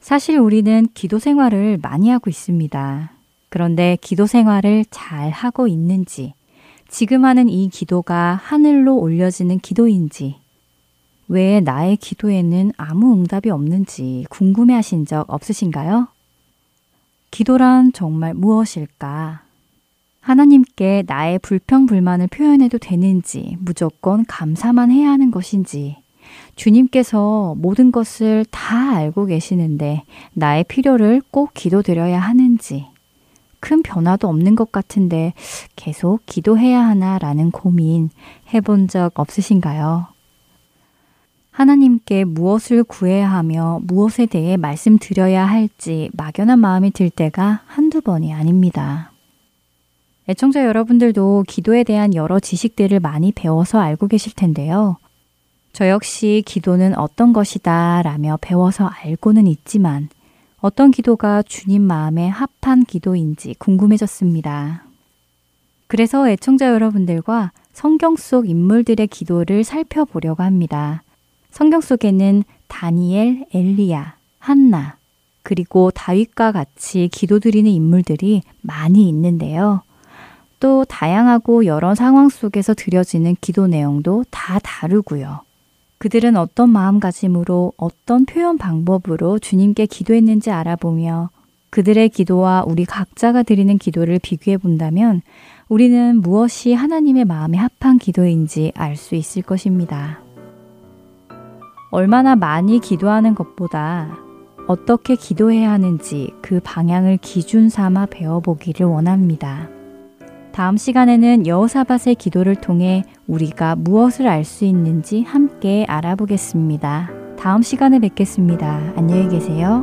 사실 우리는 기도 생활을 많이 하고 있습니다. 그런데 기도 생활을 잘 하고 있는지, 지금 하는 이 기도가 하늘로 올려지는 기도인지, 왜 나의 기도에는 아무 응답이 없는지 궁금해 하신 적 없으신가요? 기도란 정말 무엇일까? 하나님께 나의 불평불만을 표현해도 되는지 무조건 감사만 해야 하는 것인지 주님께서 모든 것을 다 알고 계시는데 나의 필요를 꼭 기도드려야 하는지 큰 변화도 없는 것 같은데 계속 기도해야 하나라는 고민 해본 적 없으신가요? 하나님께 무엇을 구해야 하며 무엇에 대해 말씀드려야 할지 막연한 마음이 들 때가 한두 번이 아닙니다. 애청자 여러분들도 기도에 대한 여러 지식들을 많이 배워서 알고 계실 텐데요. 저 역시 기도는 어떤 것이다 라며 배워서 알고는 있지만 어떤 기도가 주님 마음에 합한 기도인지 궁금해졌습니다. 그래서 애청자 여러분들과 성경 속 인물들의 기도를 살펴보려고 합니다. 성경 속에는 다니엘, 엘리야, 한나, 그리고 다윗과 같이 기도드리는 인물들이 많이 있는데요. 또 다양하고 여러 상황 속에서 드려지는 기도 내용도 다 다르고요. 그들은 어떤 마음가짐으로 어떤 표현 방법으로 주님께 기도했는지 알아보며 그들의 기도와 우리 각자가 드리는 기도를 비교해 본다면 우리는 무엇이 하나님의 마음에 합한 기도인지 알 수 있을 것입니다. 얼마나 많이 기도하는 것보다 어떻게 기도해야 하는지 그 방향을 기준 삼아 배워보기를 원합니다. 다음 시간에는 여호사밧의 기도를 통해 우리가 무엇을 알 수 있는지 함께 알아보겠습니다. 다음 시간에 뵙겠습니다. 안녕히 계세요.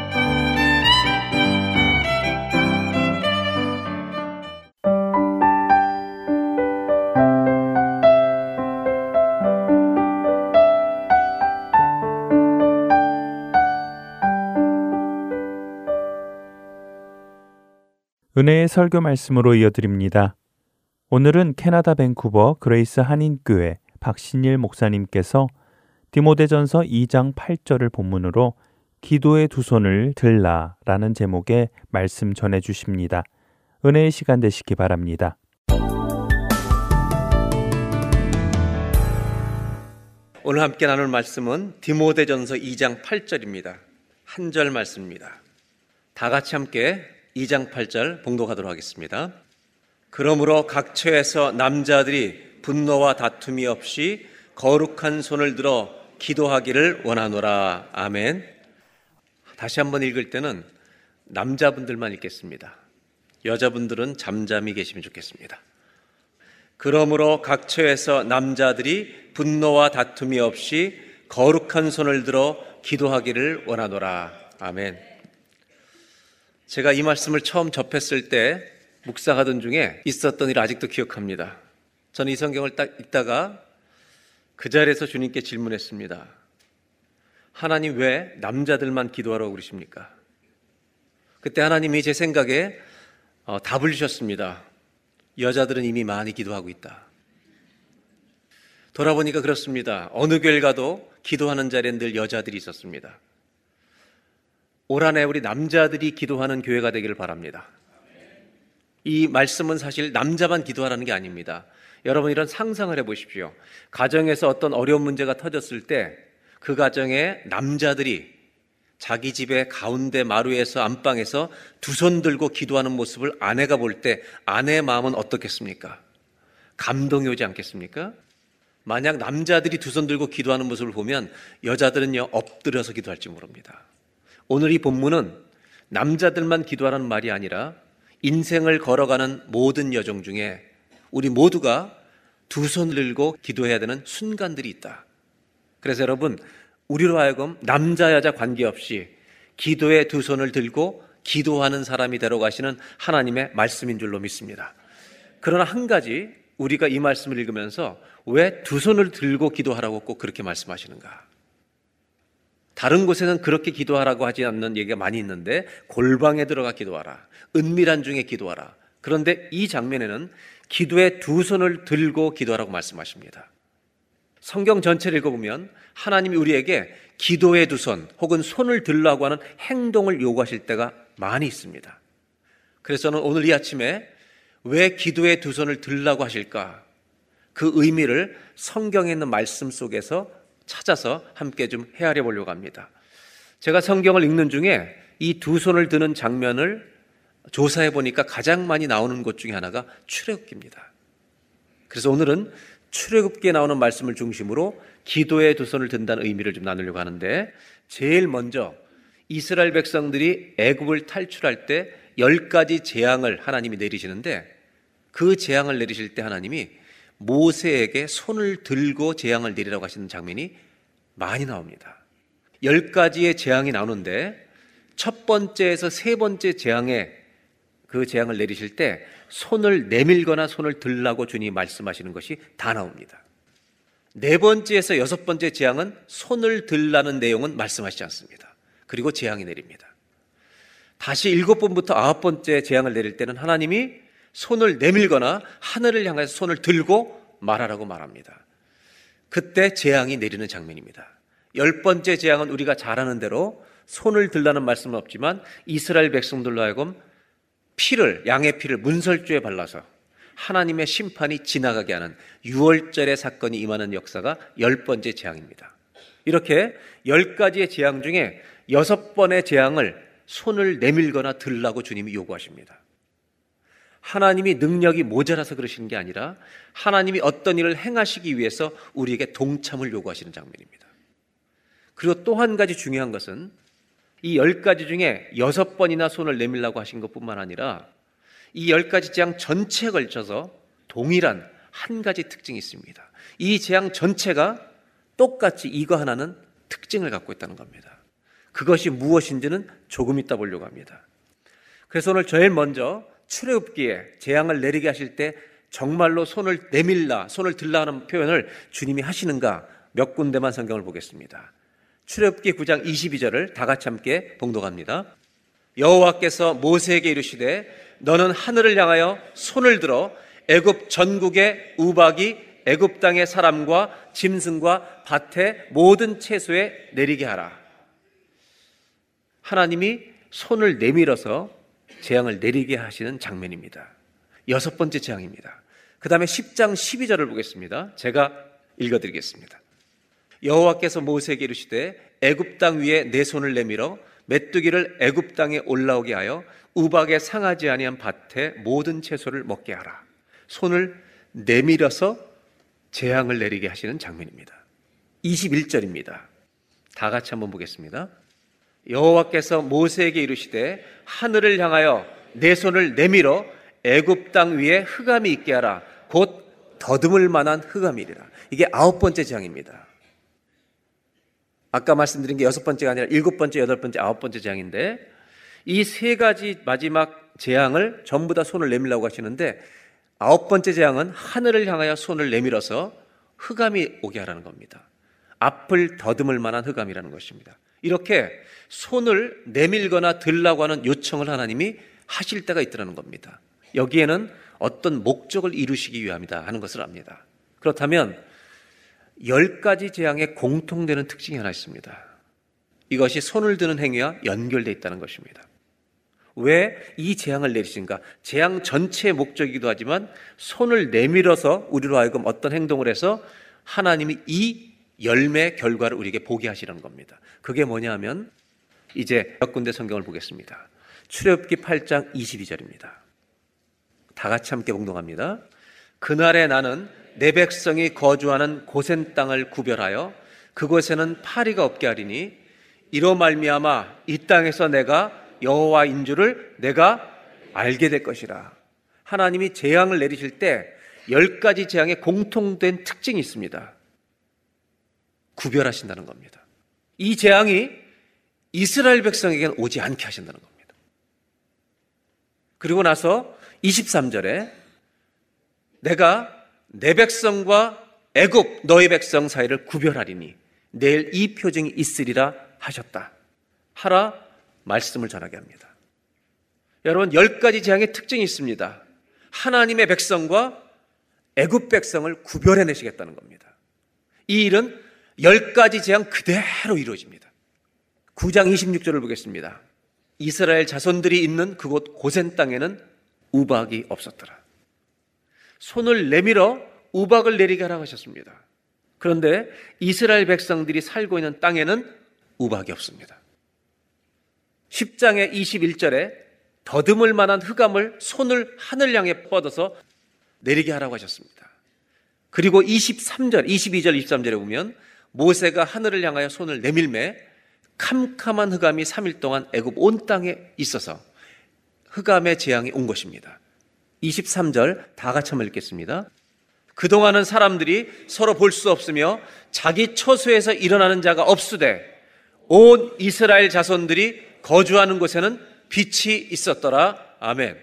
은혜의 설교 말씀으로 이어드립니다. 오늘은 캐나다 밴쿠버 그레이스 한인교회 박신일 목사님께서 디모데전서 2장 8절을 본문으로 기도의 두 손을 들라라는 제목의 말씀 전해 주십니다. 은혜의 시간 되시기 바랍니다.
오늘 함께 나눌 말씀은 디모데전서 2장 8절입니다. 한 절 말씀입니다. 다 같이 함께 2장 8절 봉독하도록 하겠습니다. 그러므로 각 처에서 남자들이 분노와 다툼이 없이 거룩한 손을 들어 기도하기를 원하노라. 아멘. 다시 한번 읽을 때는 남자분들만 읽겠습니다. 여자분들은 잠잠히 계시면 좋겠습니다. 그러므로 각 처에서 남자들이 분노와 다툼이 없이 거룩한 손을 들어 기도하기를 원하노라. 아멘. 제가 이 말씀을 처음 접했을 때 묵상하던 중에 있었던 일을 아직도 기억합니다. 저는 이 성경을 딱 읽다가 그 자리에서 주님께 질문했습니다. 하나님 왜 남자들만 기도하라고 그러십니까? 그때 하나님이 제 생각에 어, 답을 주셨습니다. 여자들은 이미 많이 기도하고 있다. 돌아보니까 그렇습니다. 어느 교회 가도 기도하는 자리엔 늘 여자들이 있었습니다. 올 한해 우리 남자들이 기도하는 교회가 되기를 바랍니다. 이 말씀은 사실 남자만 기도하라는 게 아닙니다. 여러분 이런 상상을 해 보십시오. 가정에서 어떤 어려운 문제가 터졌을 때 그 가정에 남자들이 자기 집의 가운데 마루에서 안방에서 두 손 들고 기도하는 모습을 아내가 볼 때 아내의 마음은 어떻겠습니까? 감동이 오지 않겠습니까? 만약 남자들이 두 손 들고 기도하는 모습을 보면 여자들은요 엎드려서 기도할지 모릅니다. 오늘 이 본문은 남자들만 기도하라는 말이 아니라 인생을 걸어가는 모든 여정 중에 우리 모두가 두 손을 들고 기도해야 되는 순간들이 있다. 그래서 여러분, 우리로 하여금 남자, 여자 관계없이 기도의 두 손을 들고 기도하는 사람이 되러 가시는 하나님의 말씀인 줄로 믿습니다. 그러나 한 가지 우리가 이 말씀을 읽으면서 왜 두 손을 들고 기도하라고 꼭 그렇게 말씀하시는가? 다른 곳에는 그렇게 기도하라고 하지 않는 얘기가 많이 있는데 골방에 들어가 기도하라. 은밀한 중에 기도하라. 그런데 이 장면에는 기도의 두 손을 들고 기도하라고 말씀하십니다. 성경 전체를 읽어보면 하나님이 우리에게 기도의 두 손 혹은 손을 들라고 하는 행동을 요구하실 때가 많이 있습니다. 그래서 저는 오늘 이 아침에 왜 기도의 두 손을 들라고 하실까? 그 의미를 성경에 있는 말씀 속에서 찾아서 함께 좀 헤아려 보려고 합니다. 제가 성경을 읽는 중에 이 두 손을 드는 장면을 조사해 보니까 가장 많이 나오는 것 중에 하나가 출애굽기입니다. 그래서 오늘은 출애굽기에 나오는 말씀을 중심으로 기도의 두 손을 든다는 의미를 좀 나누려고 하는데 제일 먼저 이스라엘 백성들이 애굽을 탈출할 때 열 가지 재앙을 하나님이 내리시는데 그 재앙을 내리실 때 하나님이 모세에게 손을 들고 재앙을 내리라고 하시는 장면이 많이 나옵니다. 열 가지의 재앙이 나오는데 첫 번째에서 세 번째 재앙에 그 재앙을 내리실 때 손을 내밀거나 손을 들라고 주님이 말씀하시는 것이 다 나옵니다. 네 번째에서 여섯 번째 재앙은 손을 들라는 내용은 말씀하시지 않습니다. 그리고 재앙이 내립니다. 다시 일곱 번부터 아홉 번째 재앙을 내릴 때는 하나님이 손을 내밀거나 하늘을 향해서 손을 들고 말하라고 말합니다. 그때 재앙이 내리는 장면입니다. 열 번째 재앙은 우리가 잘 아는 대로 손을 들라는 말씀은 없지만 이스라엘 백성들로 하여금 피를 양의 피를 문설주에 발라서 하나님의 심판이 지나가게 하는 유월절의 사건이 임하는 역사가 열 번째 재앙입니다. 이렇게 열 가지의 재앙 중에 여섯 번의 재앙을 손을 내밀거나 들라고 주님이 요구하십니다. 하나님이 능력이 모자라서 그러시는 게 아니라 하나님이 어떤 일을 행하시기 위해서 우리에게 동참을 요구하시는 장면입니다. 그리고 또 한 가지 중요한 것은 이 열 가지 중에 여섯 번이나 손을 내밀라고 하신 것 뿐만 아니라 이 열 가지 재앙 전체에 걸쳐서 동일한 한 가지 특징이 있습니다. 이 재앙 전체가 똑같이 이거 하나는 특징을 갖고 있다는 겁니다. 그것이 무엇인지는 조금 이따 보려고 합니다. 그래서 오늘 제일 먼저 출애굽기에 재앙을 내리게 하실 때 정말로 손을 내밀라, 손을 들라 하는 표현을 주님이 하시는가 몇 군데만 성경을 보겠습니다. 출애굽기 9장 22절을 다 같이 함께 봉독합니다. 여호와께서 모세에게 이르시되 너는 하늘을 향하여 손을 들어 애굽 전국의 우박이 애굽 땅의 사람과 짐승과 밭의 모든 채소에 내리게 하라. 하나님이 손을 내밀어서 재앙을 내리게 하시는 장면입니다. 여섯 번째 재앙입니다. 그 다음에 10장 12절을 보겠습니다. 제가 읽어드리겠습니다. 여호와께서 모세에게 이르시되 애굽 땅 위에 내 손을 내밀어 메뚜기를 애굽 땅에 올라오게 하여 우박에 상하지 아니한 밭에 모든 채소를 먹게 하라. 손을 내밀어서 재앙을 내리게 하시는 장면입니다. 21절입니다. 다 같이 한번 보겠습니다. 여호와께서 모세에게 이르시되 하늘을 향하여 내 손을 내밀어 애굽 땅 위에 흑암이 있게 하라. 곧 더듬을 만한 흑암이리라. 이게 아홉 번째 재앙입니다. 아까 말씀드린 게 여섯 번째가 아니라 일곱 번째, 여덟 번째, 아홉 번째 재앙인데 이 세 가지 마지막 재앙을 전부 다 손을 내밀라고 하시는데 아홉 번째 재앙은 하늘을 향하여 손을 내밀어서 흑암이 오게 하라는 겁니다. 앞을 더듬을 만한 흑암이라는 것입니다. 이렇게 손을 내밀거나 들라고 하는 요청을 하나님이 하실 때가 있더라는 겁니다. 여기에는 어떤 목적을 이루시기 위함이다 하는 것을 압니다. 그렇다면 열 가지 재앙에 공통되는 특징이 하나 있습니다. 이것이 손을 드는 행위와 연결되어 있다는 것입니다. 왜 이 재앙을 내리신가? 재앙 전체의 목적이기도 하지만 손을 내밀어서 우리로 하여금 어떤 행동을 해서 하나님이 이 열매 결과를 우리에게 보게 하시는 겁니다. 그게 뭐냐 하면 이제 몇 군데 성경을 보겠습니다. 출애굽기 8장 22절입니다. 다 같이 함께 봉독합니다. 그날에 나는 내 백성이 거주하는 고센 땅을 구별하여 그곳에는 파리가 없게 하리니 이로 말미암아 이 땅에서 내가 여호와인 줄을 내가 알게 될 것이라. 하나님이 재앙을 내리실 때 열 가지 재앙에 공통된 특징이 있습니다. 구별하신다는 겁니다. 이 재앙이 이스라엘 백성에게는 오지 않게 하신다는 겁니다. 그리고 나서 23절에 내가 내 백성과 애굽 너희 백성 사이를 구별하리니 내일 이 표징이 있으리라 하셨다. 하라 말씀을 전하게 합니다. 여러분 열 가지 재앙의 특징이 있습니다. 하나님의 백성과 애굽 백성을 구별해 내시겠다는 겁니다. 이 일은 열 가지 재앙 그대로 이루어집니다. 9장 26절을 보겠습니다. 이스라엘 자손들이 있는 그곳 고센 땅에는 우박이 없었더라. 손을 내밀어 우박을 내리게 하라고 하셨습니다. 그런데 이스라엘 백성들이 살고 있는 땅에는 우박이 없습니다. 10장의 21절에 더듬을 만한 흑암을 손을 하늘 향해 뻗어서 내리게 하라고 하셨습니다. 그리고 23절, 22절, 23절에 보면 모세가 하늘을 향하여 손을 내밀매 캄캄한 흑암이 3일 동안 애굽 온 땅에 있어서 흑암의 재앙이 온 것입니다. 23절 다 같이 한번 읽겠습니다. 그동안은 사람들이 서로 볼 수 없으며 자기 처소에서 일어나는 자가 없으되 온 이스라엘 자손들이 거주하는 곳에는 빛이 있었더라. 아멘.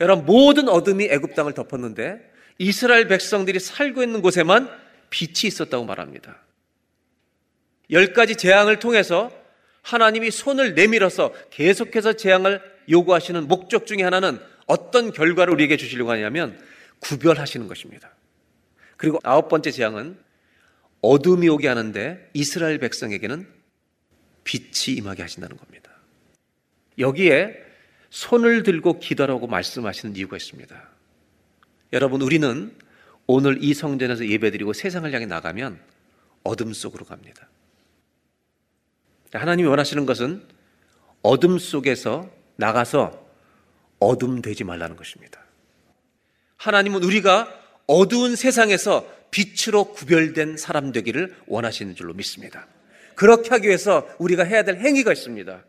여러분 모든 어둠이 애굽 땅을 덮었는데 이스라엘 백성들이 살고 있는 곳에만 빛이 있었다고 말합니다. 열 가지 재앙을 통해서 하나님이 손을 내밀어서 계속해서 재앙을 요구하시는 목적 중에 하나는 어떤 결과를 우리에게 주시려고 하냐면 구별하시는 것입니다. 그리고 아홉 번째 재앙은 어둠이 오게 하는데 이스라엘 백성에게는 빛이 임하게 하신다는 겁니다. 여기에 손을 들고 기도하라고 말씀하시는 이유가 있습니다. 여러분, 우리는 오늘 이 성전에서 예배드리고 세상을 향해 나가면 어둠 속으로 갑니다. 하나님이 원하시는 것은 어둠 속에서 나가서 어둠 되지 말라는 것입니다. 하나님은 우리가 어두운 세상에서 빛으로 구별된 사람 되기를 원하시는 줄로 믿습니다. 그렇게 하기 위해서 우리가 해야 될 행위가 있습니다.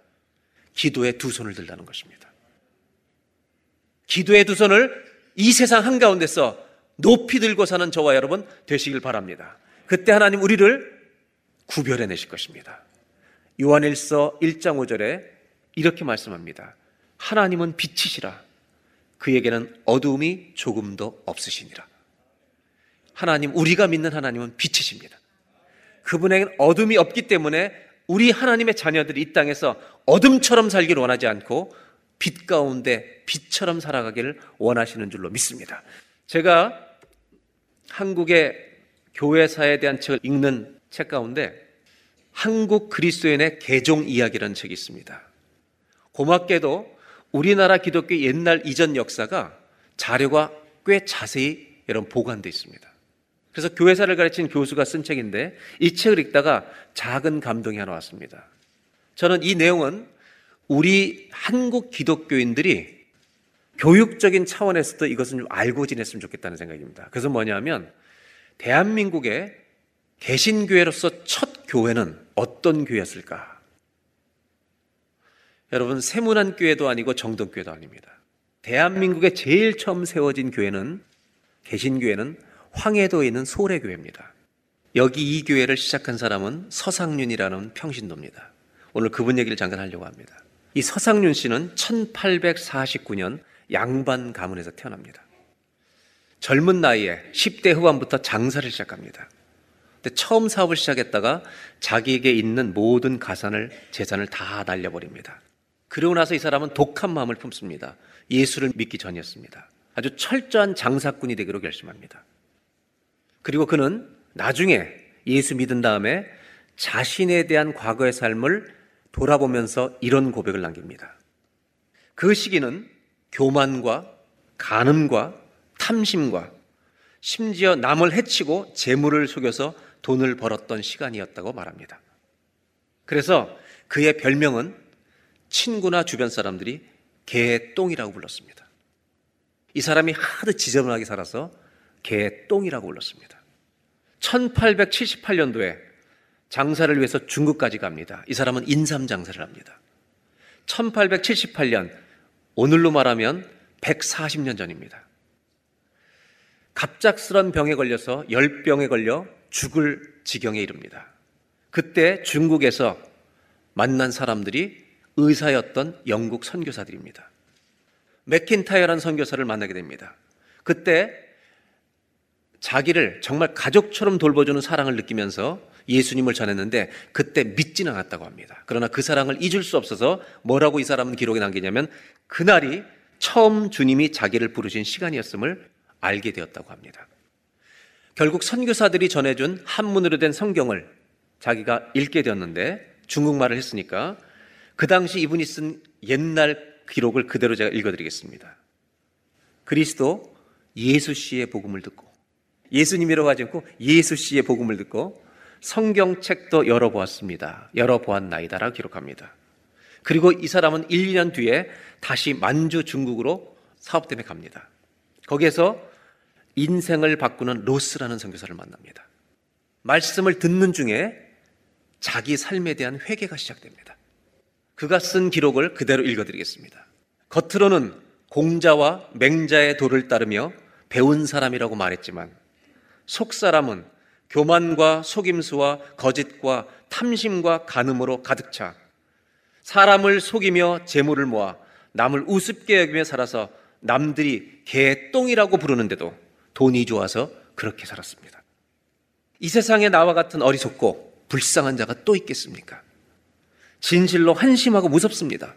기도에 두 손을 들라는 것입니다. 기도의 두 손을 이 세상 한가운데서 높이 들고 사는 저와 여러분 되시길 바랍니다. 그때 하나님 우리를 구별해 내실 것입니다. 요한일서 1장 5절에 이렇게 말씀합니다. 하나님은 빛이시라. 그에게는 어두움이 조금도 없으시니라. 하나님, 우리가 믿는 하나님은 빛이십니다. 그분에게는 어둠이 없기 때문에 우리 하나님의 자녀들이 이 땅에서 어둠처럼 살기를 원하지 않고 빛 가운데 빛처럼 살아가기를 원하시는 줄로 믿습니다. 제가 한국의 교회사에 대한 책을 읽는 책 가운데 한국 그리스도인의 개종 이야기라는 책이 있습니다. 고맙게도 우리나라 기독교 옛날 이전 역사가 자료가 꽤 자세히 여러분 보관되어 있습니다. 그래서 교회사를 가르친 교수가 쓴 책인데 이 책을 읽다가 작은 감동이 하나 왔습니다. 저는 이 내용은 우리 한국 기독교인들이 교육적인 차원에서도 이것은 좀 알고 지냈으면 좋겠다는 생각입니다. 그래서 뭐냐면 대한민국의 개신교회로서 첫 교회는 어떤 교회였을까? 여러분 세문안 교회도 아니고 정동 교회도 아닙니다. 대한민국에 제일 처음 세워진 교회는 개신교회는 황해도에 있는 소래교회입니다. 여기 이 교회를 시작한 사람은 서상윤이라는 평신도입니다. 오늘 그분 얘기를 잠깐 하려고 합니다. 이 서상윤 씨는 1849년 양반 가문에서 태어납니다. 젊은 나이에 10대 후반부터 장사를 시작합니다. 근데 처음 사업을 시작했다가 자기에게 있는 모든 가산을 재산을 다 날려버립니다. 그러고 나서 이 사람은 독한 마음을 품습니다. 예수를 믿기 전이었습니다. 아주 철저한 장사꾼이 되기로 결심합니다. 그리고 그는 나중에 예수 믿은 다음에 자신에 대한 과거의 삶을 돌아보면서 이런 고백을 남깁니다. 그 시기는 교만과 간음과 탐심과 심지어 남을 해치고 재물을 속여서 돈을 벌었던 시간이었다고 말합니다. 그래서 그의 별명은 친구나 주변 사람들이 개똥이라고 불렀습니다. 이 사람이 하도 지저분하게 살아서 개똥이라고 불렀습니다. 1878년도에 장사를 위해서 중국까지 갑니다. 이 사람은 인삼 장사를 합니다. 1878년, 오늘로 말하면 140년 전입니다. 갑작스런 병에 걸려서 열병에 걸려 죽을 지경에 이릅니다. 그때 중국에서 만난 사람들이 의사였던 영국 선교사들입니다. 맥킨타이어라는 선교사를 만나게 됩니다. 그때 자기를 정말 가족처럼 돌봐주는 사랑을 느끼면서 예수님을 전했는데 그때 믿지는 않았다고 합니다. 그러나 그 사랑을 잊을 수 없어서 뭐라고 이 사람은 기록에 남기냐면 그날이 처음 주님이 자기를 부르신 시간이었음을 알게 되었다고 합니다. 결국 선교사들이 전해준 한문으로 된 성경을 자기가 읽게 되었는데 중국말을 했으니까 그 당시 이분이 쓴 옛날 기록을 그대로 제가 읽어드리겠습니다. 그리스도 예수 씨의 복음을 듣고 예수님이라고 하지 않고 예수 씨의 복음을 듣고 성경책도 열어보았습니다. 열어보았나이다라고 기록합니다. 그리고 이 사람은 1, 2년 뒤에 다시 만주 중국으로 사업 때문에 갑니다. 거기에서 인생을 바꾸는 로스라는 선교사를 만납니다. 말씀을 듣는 중에 자기 삶에 대한 회개가 시작됩니다. 그가 쓴 기록을 그대로 읽어드리겠습니다. 겉으로는 공자와 맹자의 도를 따르며 배운 사람이라고 말했지만 속 사람은 교만과 속임수와 거짓과 탐심과 간음으로 가득 차 사람을 속이며 재물을 모아 남을 우습게 여기며 살아서 남들이 개똥이라고 부르는데도 돈이 좋아서 그렇게 살았습니다. 이 세상에 나와 같은 어리석고 불쌍한 자가 또 있겠습니까? 진실로 한심하고 무섭습니다.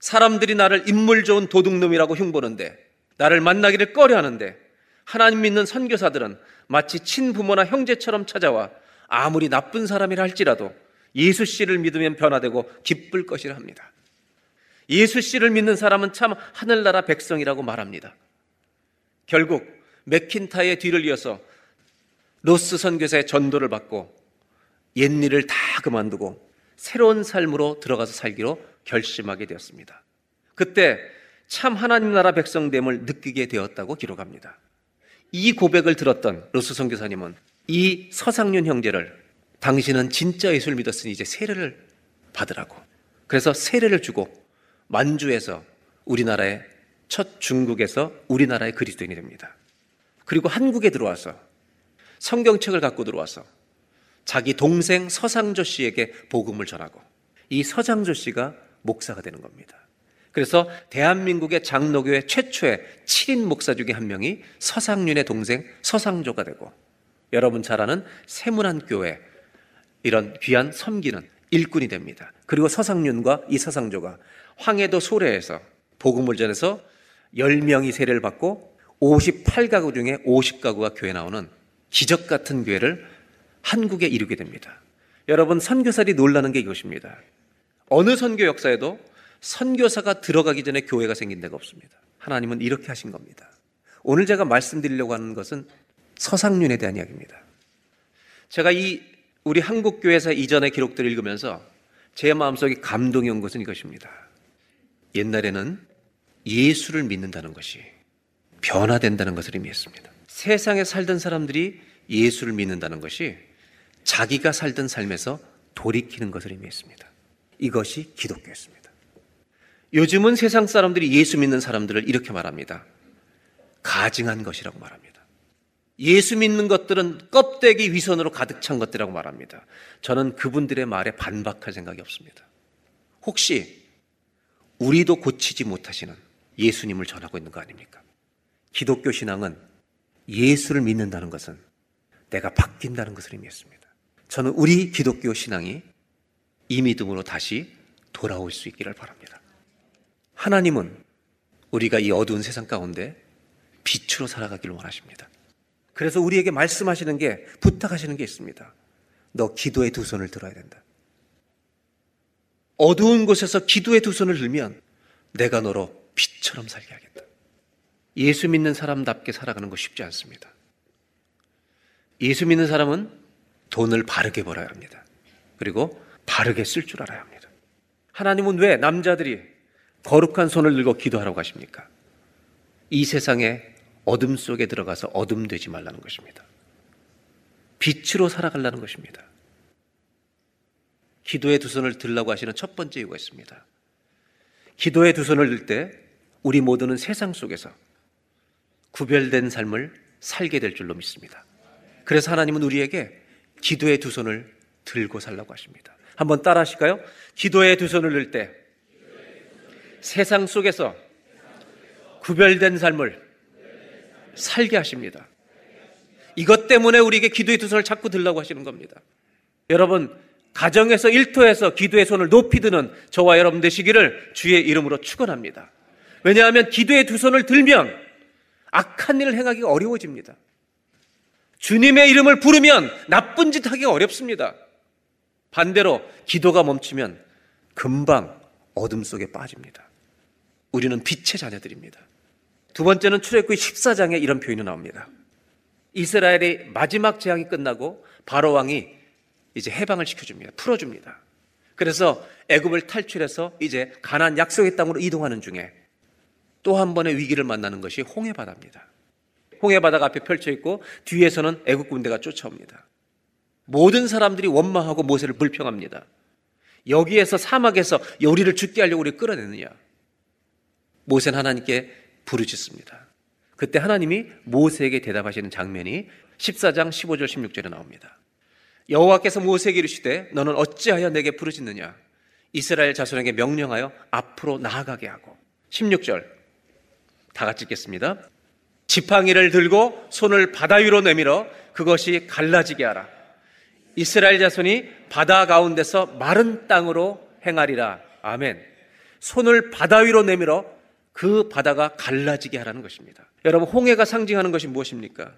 사람들이 나를 인물 좋은 도둑놈이라고 흉보는데 나를 만나기를 꺼려 하는데 하나님 믿는 선교사들은 마치 친부모나 형제처럼 찾아와 아무리 나쁜 사람이라 할지라도 예수 씨를 믿으면 변화되고 기쁠 것이라 합니다. 예수 씨를 믿는 사람은 참 하늘나라 백성이라고 말합니다. 결국 맥킨타의 뒤를 이어서 로스 선교사의 전도를 받고 옛일을 다 그만두고 새로운 삶으로 들어가서 살기로 결심하게 되었습니다. 그때 참 하나님 나라 백성됨을 느끼게 되었다고 기록합니다. 이 고백을 들었던 로스 선교사님은 이 서상윤 형제를 당신은 진짜 예수를 믿었으니 이제 세례를 받으라고. 그래서 세례를 주고 만주에서 우리나라의 첫 중국에서 우리나라의 그리스도인이 됩니다. 그리고 한국에 들어와서 성경책을 갖고 들어와서 자기 동생 서상조 씨에게 복음을 전하고 이 서상조 씨가 목사가 되는 겁니다. 그래서 대한민국의 장로교회 최초의 7인 목사 중에 한 명이 서상윤의 동생 서상조가 되고 여러분 잘 아는 세문안 교회 이런 귀한 섬기는 일꾼이 됩니다. 그리고 서상윤과 이 서상조가 황해도 소래에서 복음을 전해서 10명이 세례를 받고 58가구 중에 50가구가 교회 나오는 기적 같은 교회를 한국에 이루게 됩니다. 여러분 선교사들이 놀라는 게 이것입니다. 어느 선교 역사에도 선교사가 들어가기 전에 교회가 생긴 데가 없습니다. 하나님은 이렇게 하신 겁니다. 오늘 제가 말씀드리려고 하는 것은 서상윤에 대한 이야기입니다. 제가 이 우리 한국 교회사 이전의 기록들을 읽으면서 제 마음속에 감동이 온 것은 이것입니다. 옛날에는 예수를 믿는다는 것이 변화된다는 것을 의미했습니다. 세상에 살던 사람들이 예수를 믿는다는 것이 자기가 살던 삶에서 돌이키는 것을 의미했습니다. 이것이 기독교였습니다. 요즘은 세상 사람들이 예수 믿는 사람들을 이렇게 말합니다. 가증한 것이라고 말합니다. 예수 믿는 것들은 껍데기 위선으로 가득 찬 것들이라고 말합니다. 저는 그분들의 말에 반박할 생각이 없습니다. 혹시 우리도 고치지 못하시는 예수님을 전하고 있는 거 아닙니까? 기독교 신앙은 예수를 믿는다는 것은 내가 바뀐다는 것을 의미했습니다. 저는 우리 기독교 신앙이 이 믿음으로 다시 돌아올 수 있기를 바랍니다. 하나님은 우리가 이 어두운 세상 가운데 빛으로 살아가기를 원하십니다. 그래서 우리에게 말씀하시는 게 부탁하시는 게 있습니다. 너 기도의 두 손을 들어야 된다. 어두운 곳에서 기도의 두 손을 들면 내가 너로 빛처럼 살게 하겠다. 예수 믿는 사람답게 살아가는 거 쉽지 않습니다. 예수 믿는 사람은 돈을 바르게 벌어야 합니다. 그리고 바르게 쓸 줄 알아야 합니다. 하나님은 왜 남자들이 거룩한 손을 들고 기도하라고 하십니까? 이 세상에 어둠 속에 들어가서 어둠 되지 말라는 것입니다. 빛으로 살아가려는 것입니다. 기도의 두 손을 들라고 하시는 첫 번째 이유가 있습니다. 기도의 두 손을 들 때 우리 모두는 세상 속에서 구별된 삶을 살게 될 줄로 믿습니다. 그래서 하나님은 우리에게 기도의 두 손을 들고 살라고 하십니다. 한번 따라 하실까요? 기도의 두 손을 들 때 세상 속에서 구별된 삶을 살게 하십니다. 이것 때문에 우리에게 기도의 두 손을 자꾸 들라고 하시는 겁니다. 여러분, 가정에서 일터에서 기도의 손을 높이 드는 저와 여러분 되시기를 주의 이름으로 축원합니다. 왜냐하면 기도의 두 손을 들면 악한 일을 행하기가 어려워집니다. 주님의 이름을 부르면 나쁜 짓 하기가 어렵습니다. 반대로 기도가 멈추면 금방 어둠 속에 빠집니다. 우리는 빛의 자녀들입니다. 두 번째는 출애굽기 14장에 이런 표현이 나옵니다. 이스라엘의 마지막 재앙이 끝나고 바로 왕이 이제 해방을 시켜줍니다. 풀어줍니다. 그래서 애굽을 탈출해서 이제 가나안 약속의 땅으로 이동하는 중에 또 한 번의 위기를 만나는 것이 홍해 바다입니다. 홍해 바다가 앞에 펼쳐 있고 뒤에서는 애굽 군대가 쫓아옵니다. 모든 사람들이 원망하고 모세를 불평합니다. 여기에서 사막에서 우리를 죽게 하려고 우리 끌어내느냐? 모세는 하나님께 부르짖습니다. 그때 하나님이 모세에게 대답하시는 장면이 14장 15절 16절에 나옵니다. 여호와께서 모세에게 이르시되 너는 어찌하여 내게 부르짖느냐 이스라엘 자손에게 명령하여 앞으로 나아가게 하고 16절 다 같이 읽겠습니다. 지팡이를 들고 손을 바다 위로 내밀어 그것이 갈라지게 하라. 이스라엘 자손이 바다 가운데서 마른 땅으로 행하리라. 아멘. 손을 바다 위로 내밀어 그 바다가 갈라지게 하라는 것입니다. 여러분 홍해가 상징하는 것이 무엇입니까?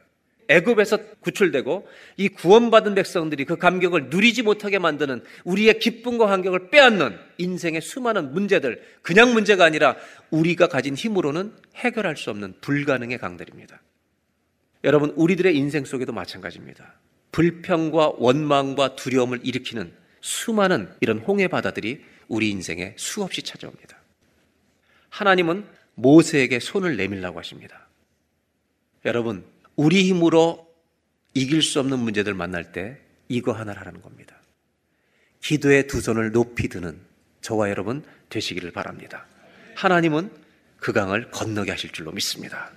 애굽에서 구출되고 이 구원받은 백성들이 그 감격을 누리지 못하게 만드는 우리의 기쁨과 감격을 빼앗는 인생의 수많은 문제들 그냥 문제가 아니라 우리가 가진 힘으로는 해결할 수 없는 불가능의 강들입니다. 여러분 우리들의 인생 속에도 마찬가지입니다. 불평과 원망과 두려움을 일으키는 수많은 이런 홍해 바다들이 우리 인생에 수없이 찾아옵니다. 하나님은 모세에게 손을 내밀라고 하십니다. 여러분 우리 힘으로 이길 수 없는 문제들 만날 때 이거 하나를 하라는 겁니다. 기도의 두 손을 높이 드는 저와 여러분 되시기를 바랍니다. 하나님은 그 강을 건너게 하실 줄로 믿습니다.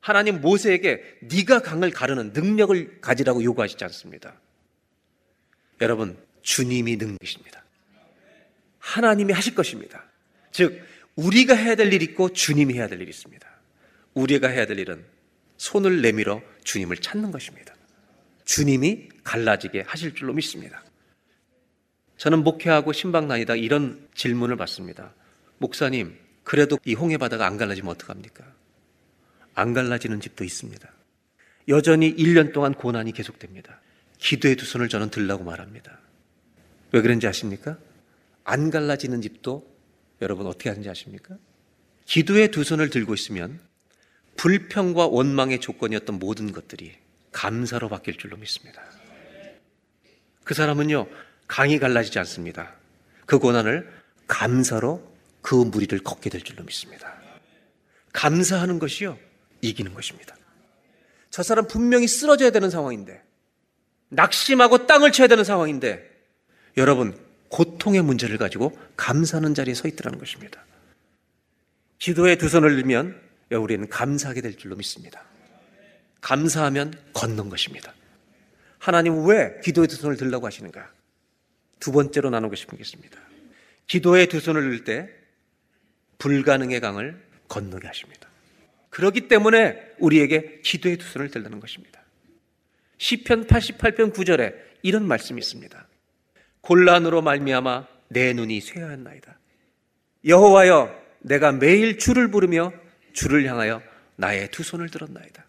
하나님 모세에게 네가 강을 가르는 능력을 가지라고 요구하시지 않습니다. 여러분 주님이 능력이십니다. 하나님이 하실 것입니다. 즉 우리가 해야 될 일 있고 주님이 해야 될 일이 있습니다. 우리가 해야 될 일은 손을 내밀어 주님을 찾는 것입니다. 주님이 갈라지게 하실 줄로 믿습니다. 저는 목회하고 신방 다니다 이런 질문을 받습니다. 목사님, 그래도 이 홍해 바다가 안 갈라지면 어떡합니까? 안 갈라지는 집도 있습니다. 여전히 1년 동안 고난이 계속됩니다. 기도의 두 손을 저는 들라고 말합니다. 왜 그런지 아십니까? 안 갈라지는 집도 여러분 어떻게 하는지 아십니까? 기도의 두 손을 들고 있으면 불평과 원망의 조건이었던 모든 것들이 감사로 바뀔 줄로 믿습니다. 그 사람은요, 강이 갈라지지 않습니다. 그 고난을 감사로 그 무리를 걷게 될 줄로 믿습니다. 감사하는 것이요, 이기는 것입니다. 저 사람 분명히 쓰러져야 되는 상황인데, 낙심하고 땅을 쳐야 되는 상황인데, 여러분, 고통의 문제를 가지고 감사하는 자리에 서 있더라는 것입니다. 기도에 두 손을 들면 우리는 감사하게 될 줄로 믿습니다. 감사하면 걷는 것입니다. 하나님은 왜 기도의 두 손을 들라고 하시는가? 두 번째로 나누고 싶겠습니다. 기도의 두 손을 들 때 불가능의 강을 건너게 하십니다. 그렇기 때문에 우리에게 기도의 두 손을 들라는 것입니다. 시편 88편 9절에 이런 말씀이 있습니다. 곤란으로 말미암아 내 눈이 쇠하였나이다. 여호와여 내가 매일 주를 부르며 주를 향하여 나의 두 손을 들었나이다.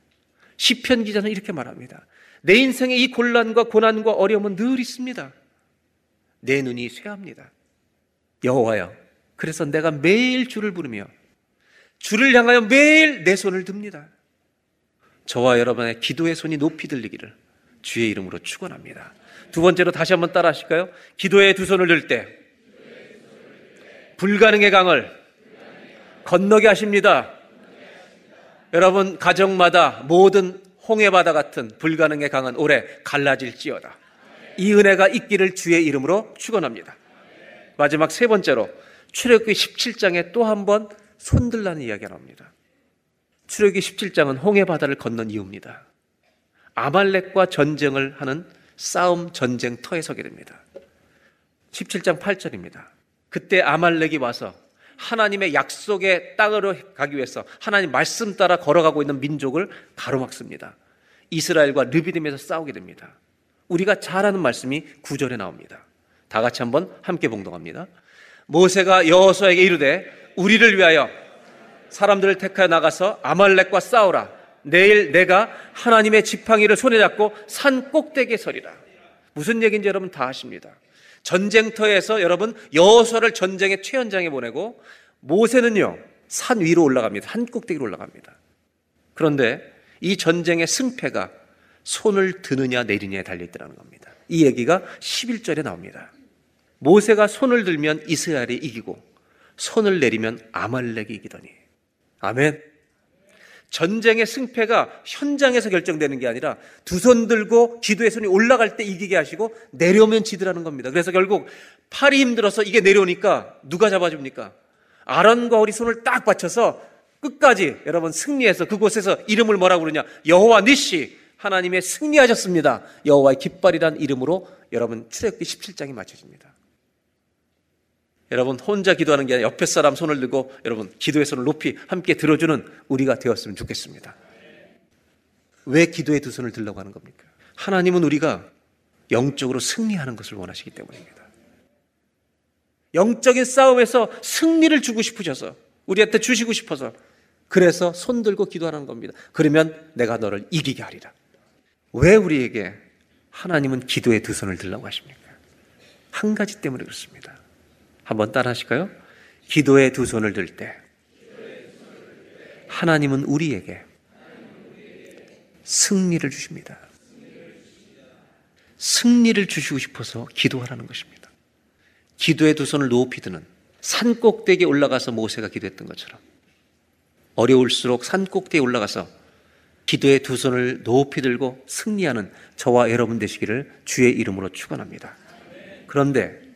시편 기자는 이렇게 말합니다. 내 인생의 이 곤란과 고난과 어려움은 늘 있습니다. 내 눈이 쇠합니다. 여호와여, 그래서 내가 매일 주를 부르며 주를 향하여 매일 내 손을 듭니다. 저와 여러분의 기도의 손이 높이 들리기를 주의 이름으로 축원합니다. 두 번째로 다시 한번 따라 하실까요? 기도의 두 손을 들 때 불가능의 강을 건너게 하십니다. 여러분 가정마다 모든 홍해바다 같은 불가능에 강한 올해 갈라질지어다. 이 은혜가 있기를 주의 이름으로 축원합니다. 마지막 세 번째로 출애굽기 17장에 또 한 번 손들라는 이야기가 나옵니다. 출애굽기 17장은 홍해 바다를 건넌 이유입니다. 아말렉과 전쟁을 하는 싸움 전쟁터에 서게 됩니다. 17장 8절입니다. 그때 아말렉이 와서 하나님의 약속의 땅으로 가기 위해서 하나님 말씀 따라 걸어가고 있는 민족을 가로막습니다. 이스라엘과 르비딤에서 싸우게 됩니다. 우리가 잘 아는 말씀이 구절에 나옵니다. 다 같이 한번 함께 봉동합니다. 모세가 여호수아에게 이르되 우리를 위하여 사람들을 택하여 나가서 아말렉과 싸우라. 내일 내가 하나님의 지팡이를 손에 잡고 산 꼭대기에 서리라. 무슨 얘기인지 여러분 다 아십니다. 전쟁터에서 여러분 여호수아를 전쟁의 최연장에 보내고 모세는요 산 위로 올라갑니다. 산 꼭대기로 올라갑니다. 그런데 이 전쟁의 승패가 손을 드느냐 내리냐에 달려있더라는 겁니다. 이 얘기가 11절에 나옵니다. 모세가 손을 들면 이스라엘이 이기고 손을 내리면 아말렉이 이기더니 아멘. 전쟁의 승패가 현장에서 결정되는 게 아니라 두 손 들고 기도의 손이 올라갈 때 이기게 하시고 내려오면 지더라는 겁니다. 그래서 결국 팔이 힘들어서 이게 내려오니까 누가 잡아줍니까? 아론과 우리 손을 딱 받쳐서 끝까지 여러분 승리해서 그곳에서 이름을 뭐라고 그러냐? 여호와 니시 하나님의 승리하셨습니다. 여호와의 깃발이란 이름으로 여러분 출애굽기 17장이 맞춰집니다. 여러분 혼자 기도하는 게 아니라 옆에 사람 손을 들고 여러분 기도의 손을 높이 함께 들어주는 우리가 되었으면 좋겠습니다. 왜 기도의 두 손을 들라고 하는 겁니까? 하나님은 우리가 영적으로 승리하는 것을 원하시기 때문입니다. 영적인 싸움에서 승리를 주고 싶으셔서 우리한테 주시고 싶어서 그래서 손 들고 기도하는 겁니다. 그러면 내가 너를 이기게 하리라. 왜 우리에게 하나님은 기도의 두 손을 들라고 하십니까? 한 가지 때문에 그렇습니다. 한번 따라 하실까요? 기도의 두 손을 들 때, 하나님은 우리에게 승리를 주십니다. 승리를 주시고 싶어서 기도하라는 것입니다. 기도의 두 손을 높이 드는 산 꼭대기에 올라가서 모세가 기도했던 것처럼 어려울수록 산 꼭대기에 올라가서 기도의 두 손을 높이 들고 승리하는 저와 여러분 되시기를 주의 이름으로 축원합니다. 그런데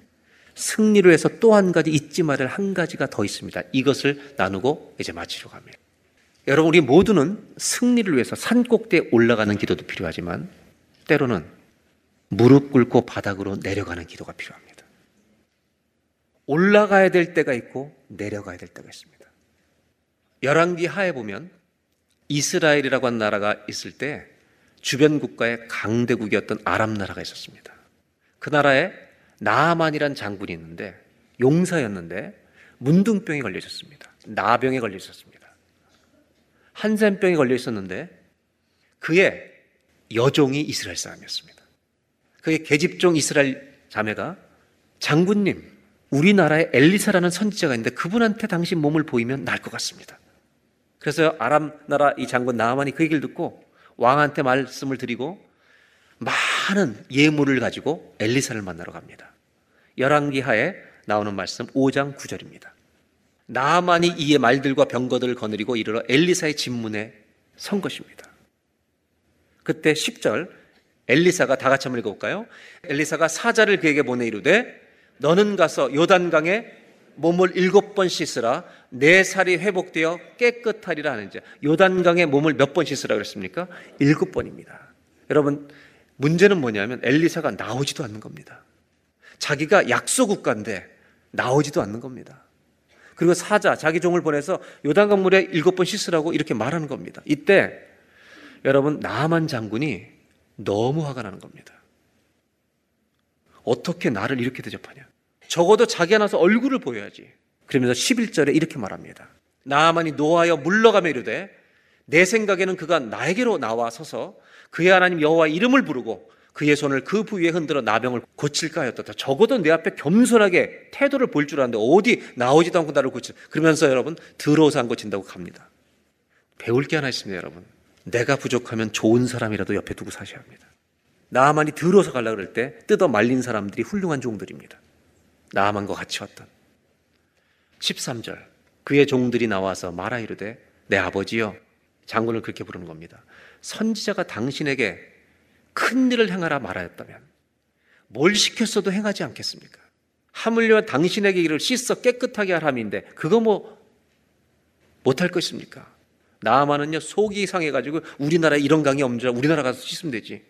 승리를 위해서 또 한 가지 잊지 말을 한 가지가 더 있습니다. 이것을 나누고 이제 마치려고 합니다. 여러분 우리 모두는 승리를 위해서 산 꼭대에 올라가는 기도도 필요하지만 때로는 무릎 꿇고 바닥으로 내려가는 기도가 필요합니다. 올라가야 될 때가 있고 내려가야 될 때가 있습니다. 열왕기 하에 보면 이스라엘이라고 한 나라가 있을 때 주변 국가의 강대국이었던 아랍 나라가 있었습니다. 그 나라에 나아만이란 장군이 있는데 용사였는데 문둥병에 걸려 있었습니다. 나병에 걸려 있었습니다. 한센병에 걸려 있었는데 그의 여종이 이스라엘 사람이었습니다. 그의 계집종 이스라엘 자매가 장군님, 우리나라에 엘리사라는 선지자가 있는데 그분한테 당신 몸을 보이면 날 것 같습니다. 그래서 아람 나라 이 장군 나아만이 그 얘기를 듣고 왕한테 말씀을 드리고 많은 예물을 가지고 엘리사를 만나러 갑니다. 열왕기 하에 나오는 말씀 5장 9절입니다. 나아만이 이의 말들과 병거들을 거느리고 이르러 엘리사의 집문에 선 것입니다. 그때 10절 엘리사가 다 같이 한번 읽어볼까요? 엘리사가 사자를 그에게 보내 이르되 너는 가서 요단강에 몸을 일곱 번 씻으라 내 살이 회복되어 깨끗하리라 하는지 요단강에 몸을 몇 번 씻으라 그랬습니까? 일곱 번입니다. 여러분 문제는 뭐냐면 엘리사가 나오지도 않는 겁니다. 자기가 약소 국가인데 나오지도 않는 겁니다. 그리고 사자 자기 종을 보내서 요단강 물에 일곱 번 씻으라고 이렇게 말하는 겁니다. 이때 여러분 나만 장군이 너무 화가 나는 겁니다. 어떻게 나를 이렇게 대접하냐? 적어도 자기 하나서 얼굴을 보여야지. 그러면서 11절에 이렇게 말합니다. 나아만이 노하여 물러가며 이르되 내 생각에는 그가 나에게로 나와 서서 그의 하나님 여호와 이름을 부르고 그의 손을 그 부위에 흔들어 나병을 고칠까 하였다. 적어도 내 앞에 겸손하게 태도를 볼줄 아는데 어디 나오지도 않고 나를 고칠. 그러면서 여러분 들어서 안 고친다고 갑니다. 배울 게 하나 있습니다, 여러분. 내가 부족하면 좋은 사람이라도 옆에 두고 사셔야 합니다. 나만이 들어서 가려 그럴 때 뜯어 말린 사람들이 훌륭한 종들입니다. 나만과 같이 왔던 13절 그의 종들이 나와서 말하 이르되 내 아버지여 장군을 그렇게 부르는 겁니다. 선지자가 당신에게 큰 일을 행하라 말하였다면 뭘 시켰어도 행하지 않겠습니까? 하물며 당신에게 이를 씻어 깨끗하게 하람인데 그거 뭐 못할 것입니까? 나아만은요 속이 상해가지고 우리나라에 이런 강이 없는 줄 우리나라 가서 씻으면 되지.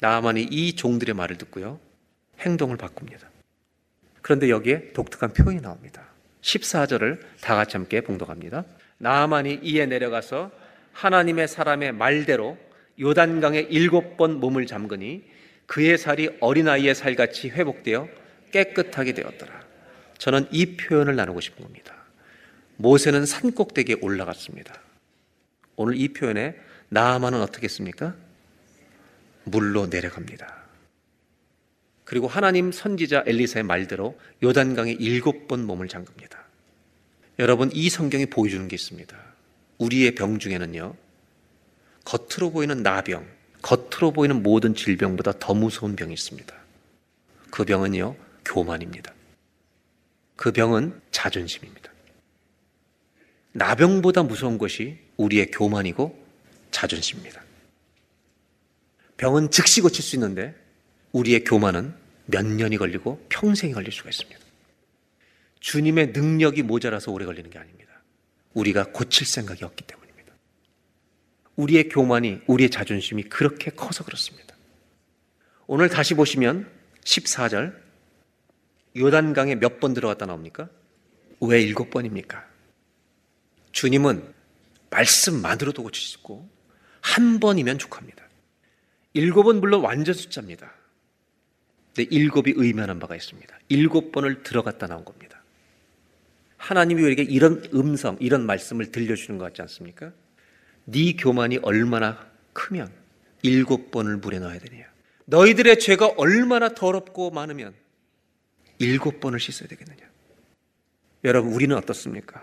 나아만이 이 종들의 말을 듣고요 행동을 바꿉니다. 그런데 여기에 독특한 표현이 나옵니다. 14절을 다 같이 함께 봉독합니다. 나아만이 이에 내려가서 하나님의 사람의 말대로 요단강에 일곱 번 몸을 잠그니 그의 살이 어린아이의 살같이 회복되어 깨끗하게 되었더라. 저는 이 표현을 나누고 싶은 겁니다. 모세는 산 꼭대기에 올라갔습니다. 오늘 이 표현에 나아만은 어떻게 했습니까? 물로 내려갑니다. 그리고 하나님 선지자 엘리사의 말대로 요단강에 일곱 번 몸을 잠급니다. 여러분 이 성경이 보여주는 게 있습니다. 우리의 병 중에는요 겉으로 보이는 나병, 겉으로 보이는 모든 질병보다 더 무서운 병이 있습니다. 그 병은요, 교만입니다. 그 병은 자존심입니다. 나병보다 무서운 것이 우리의 교만이고 자존심입니다. 병은 즉시 고칠 수 있는데 우리의 교만은 몇 년이 걸리고 평생이 걸릴 수가 있습니다. 주님의 능력이 모자라서 오래 걸리는 게 아닙니다. 우리가 고칠 생각이 없기 때문에. 우리의 교만이, 우리의 자존심이 그렇게 커서 그렇습니다. 오늘 다시 보시면 14절, 요단강에 몇 번 들어갔다 나옵니까? 왜 일곱 번입니까? 주님은 말씀만으로도 고치시고 한 번이면 족합니다. 일곱은 물론 완전 숫자입니다. 근데 일곱이 의미하는 바가 있습니다. 일곱 번을 들어갔다 나온 겁니다. 하나님이 우리에게 이런 음성, 이런 말씀을 들려주는 것 같지 않습니까? 네 교만이 얼마나 크면 일곱 번을 물에 넣어야 되냐. 너희들의 죄가 얼마나 더럽고 많으면 일곱 번을 씻어야 되겠느냐. 여러분, 우리는 어떻습니까?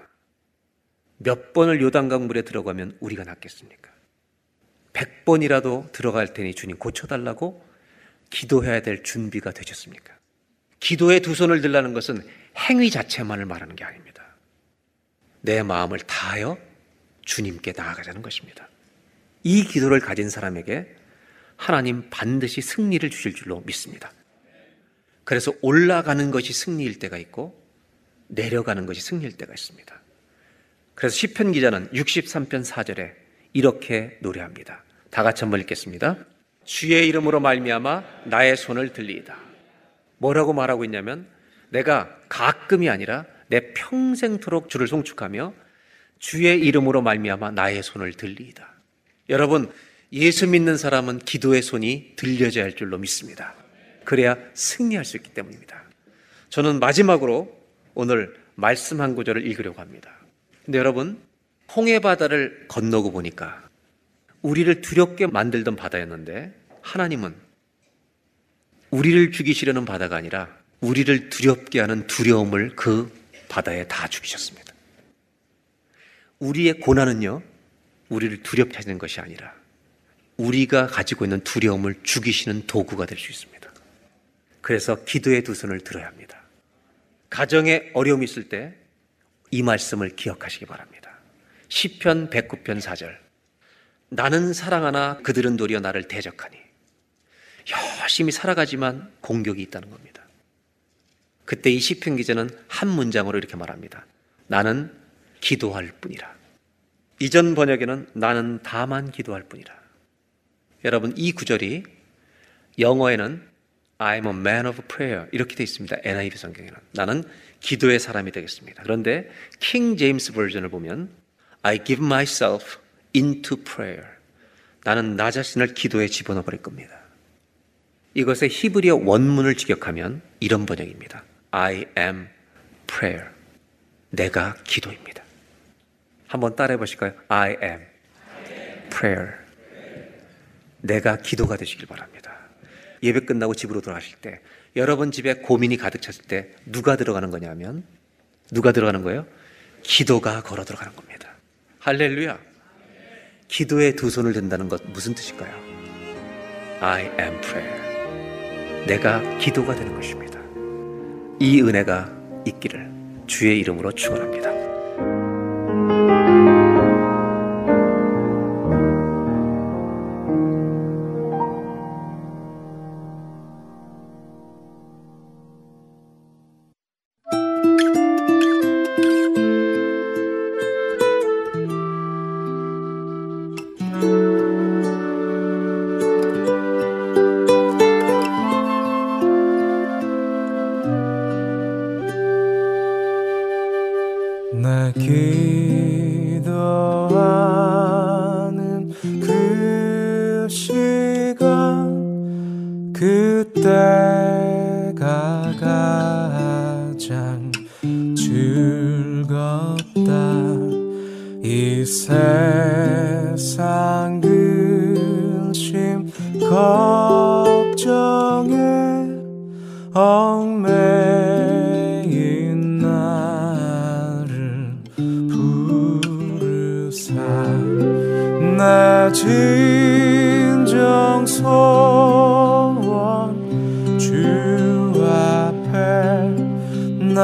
몇 번을 요단강 물에 들어가면 우리가 낫겠습니까? 백 번이라도 들어갈 테니 주님 고쳐달라고 기도해야 될 준비가 되셨습니까? 기도에 두 손을 들라는 것은 행위 자체만을 말하는 게 아닙니다. 내 마음을 다하여 주님께 나아가자는 것입니다. 이 기도를 가진 사람에게 하나님 반드시 승리를 주실 줄로 믿습니다. 그래서 올라가는 것이 승리일 때가 있고 내려가는 것이 승리일 때가 있습니다. 그래서 시편 기자는 63편 4절에 이렇게 노래합니다. 다 같이 한번 읽겠습니다. 주의 이름으로 말미암아 나의 손을 들리이다. 뭐라고 말하고 있냐면 내가 가끔이 아니라 내 평생토록 주를 송축하며 주의 이름으로 말미암아 나의 손을 들리이다. 여러분 예수 믿는 사람은 기도의 손이 들려져야 할 줄로 믿습니다. 그래야 승리할 수 있기 때문입니다. 저는 마지막으로 오늘 말씀 한 구절을 읽으려고 합니다. 근데 여러분 홍해 바다를 건너고 보니까 우리를 두렵게 만들던 바다였는데 하나님은 우리를 죽이시려는 바다가 아니라 우리를 두렵게 하는 두려움을 그 바다에 다 죽이셨습니다. 우리의 고난은요, 우리를 두렵게 하는 것이 아니라 우리가 가지고 있는 두려움을 죽이시는 도구가 될 수 있습니다. 그래서 기도의 두 손을 들어야 합니다. 가정에 어려움이 있을 때 이 말씀을 기억하시기 바랍니다. 시편 109편 4절. 나는 사랑하나 그들은 도리어 나를 대적하니. 열심히 살아가지만 공격이 있다는 겁니다. 그때 이 시편 기자는 한 문장으로 이렇게 말합니다. 나는 기도할 뿐이라. 이전 번역에는 나는 다만 기도할 뿐이라. 여러분 이 구절이 영어에는 I'm a man of prayer 이렇게 되어 있습니다. NIV 성경에는 나는 기도의 사람이 되겠습니다. 그런데 킹 제임스 버전을 보면 I give myself into prayer. 나는 나 자신을 기도에 집어넣어 버릴 겁니다. 이것의 히브리어 원문을 직역하면 이런 번역입니다. I am prayer. 내가 기도입니다. 한번 따라해 보실까요? I am prayer. 내가 기도가 되시길 바랍니다. 예배 끝나고 집으로 돌아가실 때 여러분 집에 고민이 가득 찼을 때 누가 들어가는 거냐면 누가 들어가는 거예요? 기도가 걸어 들어가는 겁니다. 할렐루야. 기도에 두 손을 든다는 것 무슨 뜻일까요? I am prayer. 내가 기도가 되는 것입니다. 이 은혜가 있기를 주의 이름으로 축원합니다.
저 광야 같은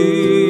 Deus.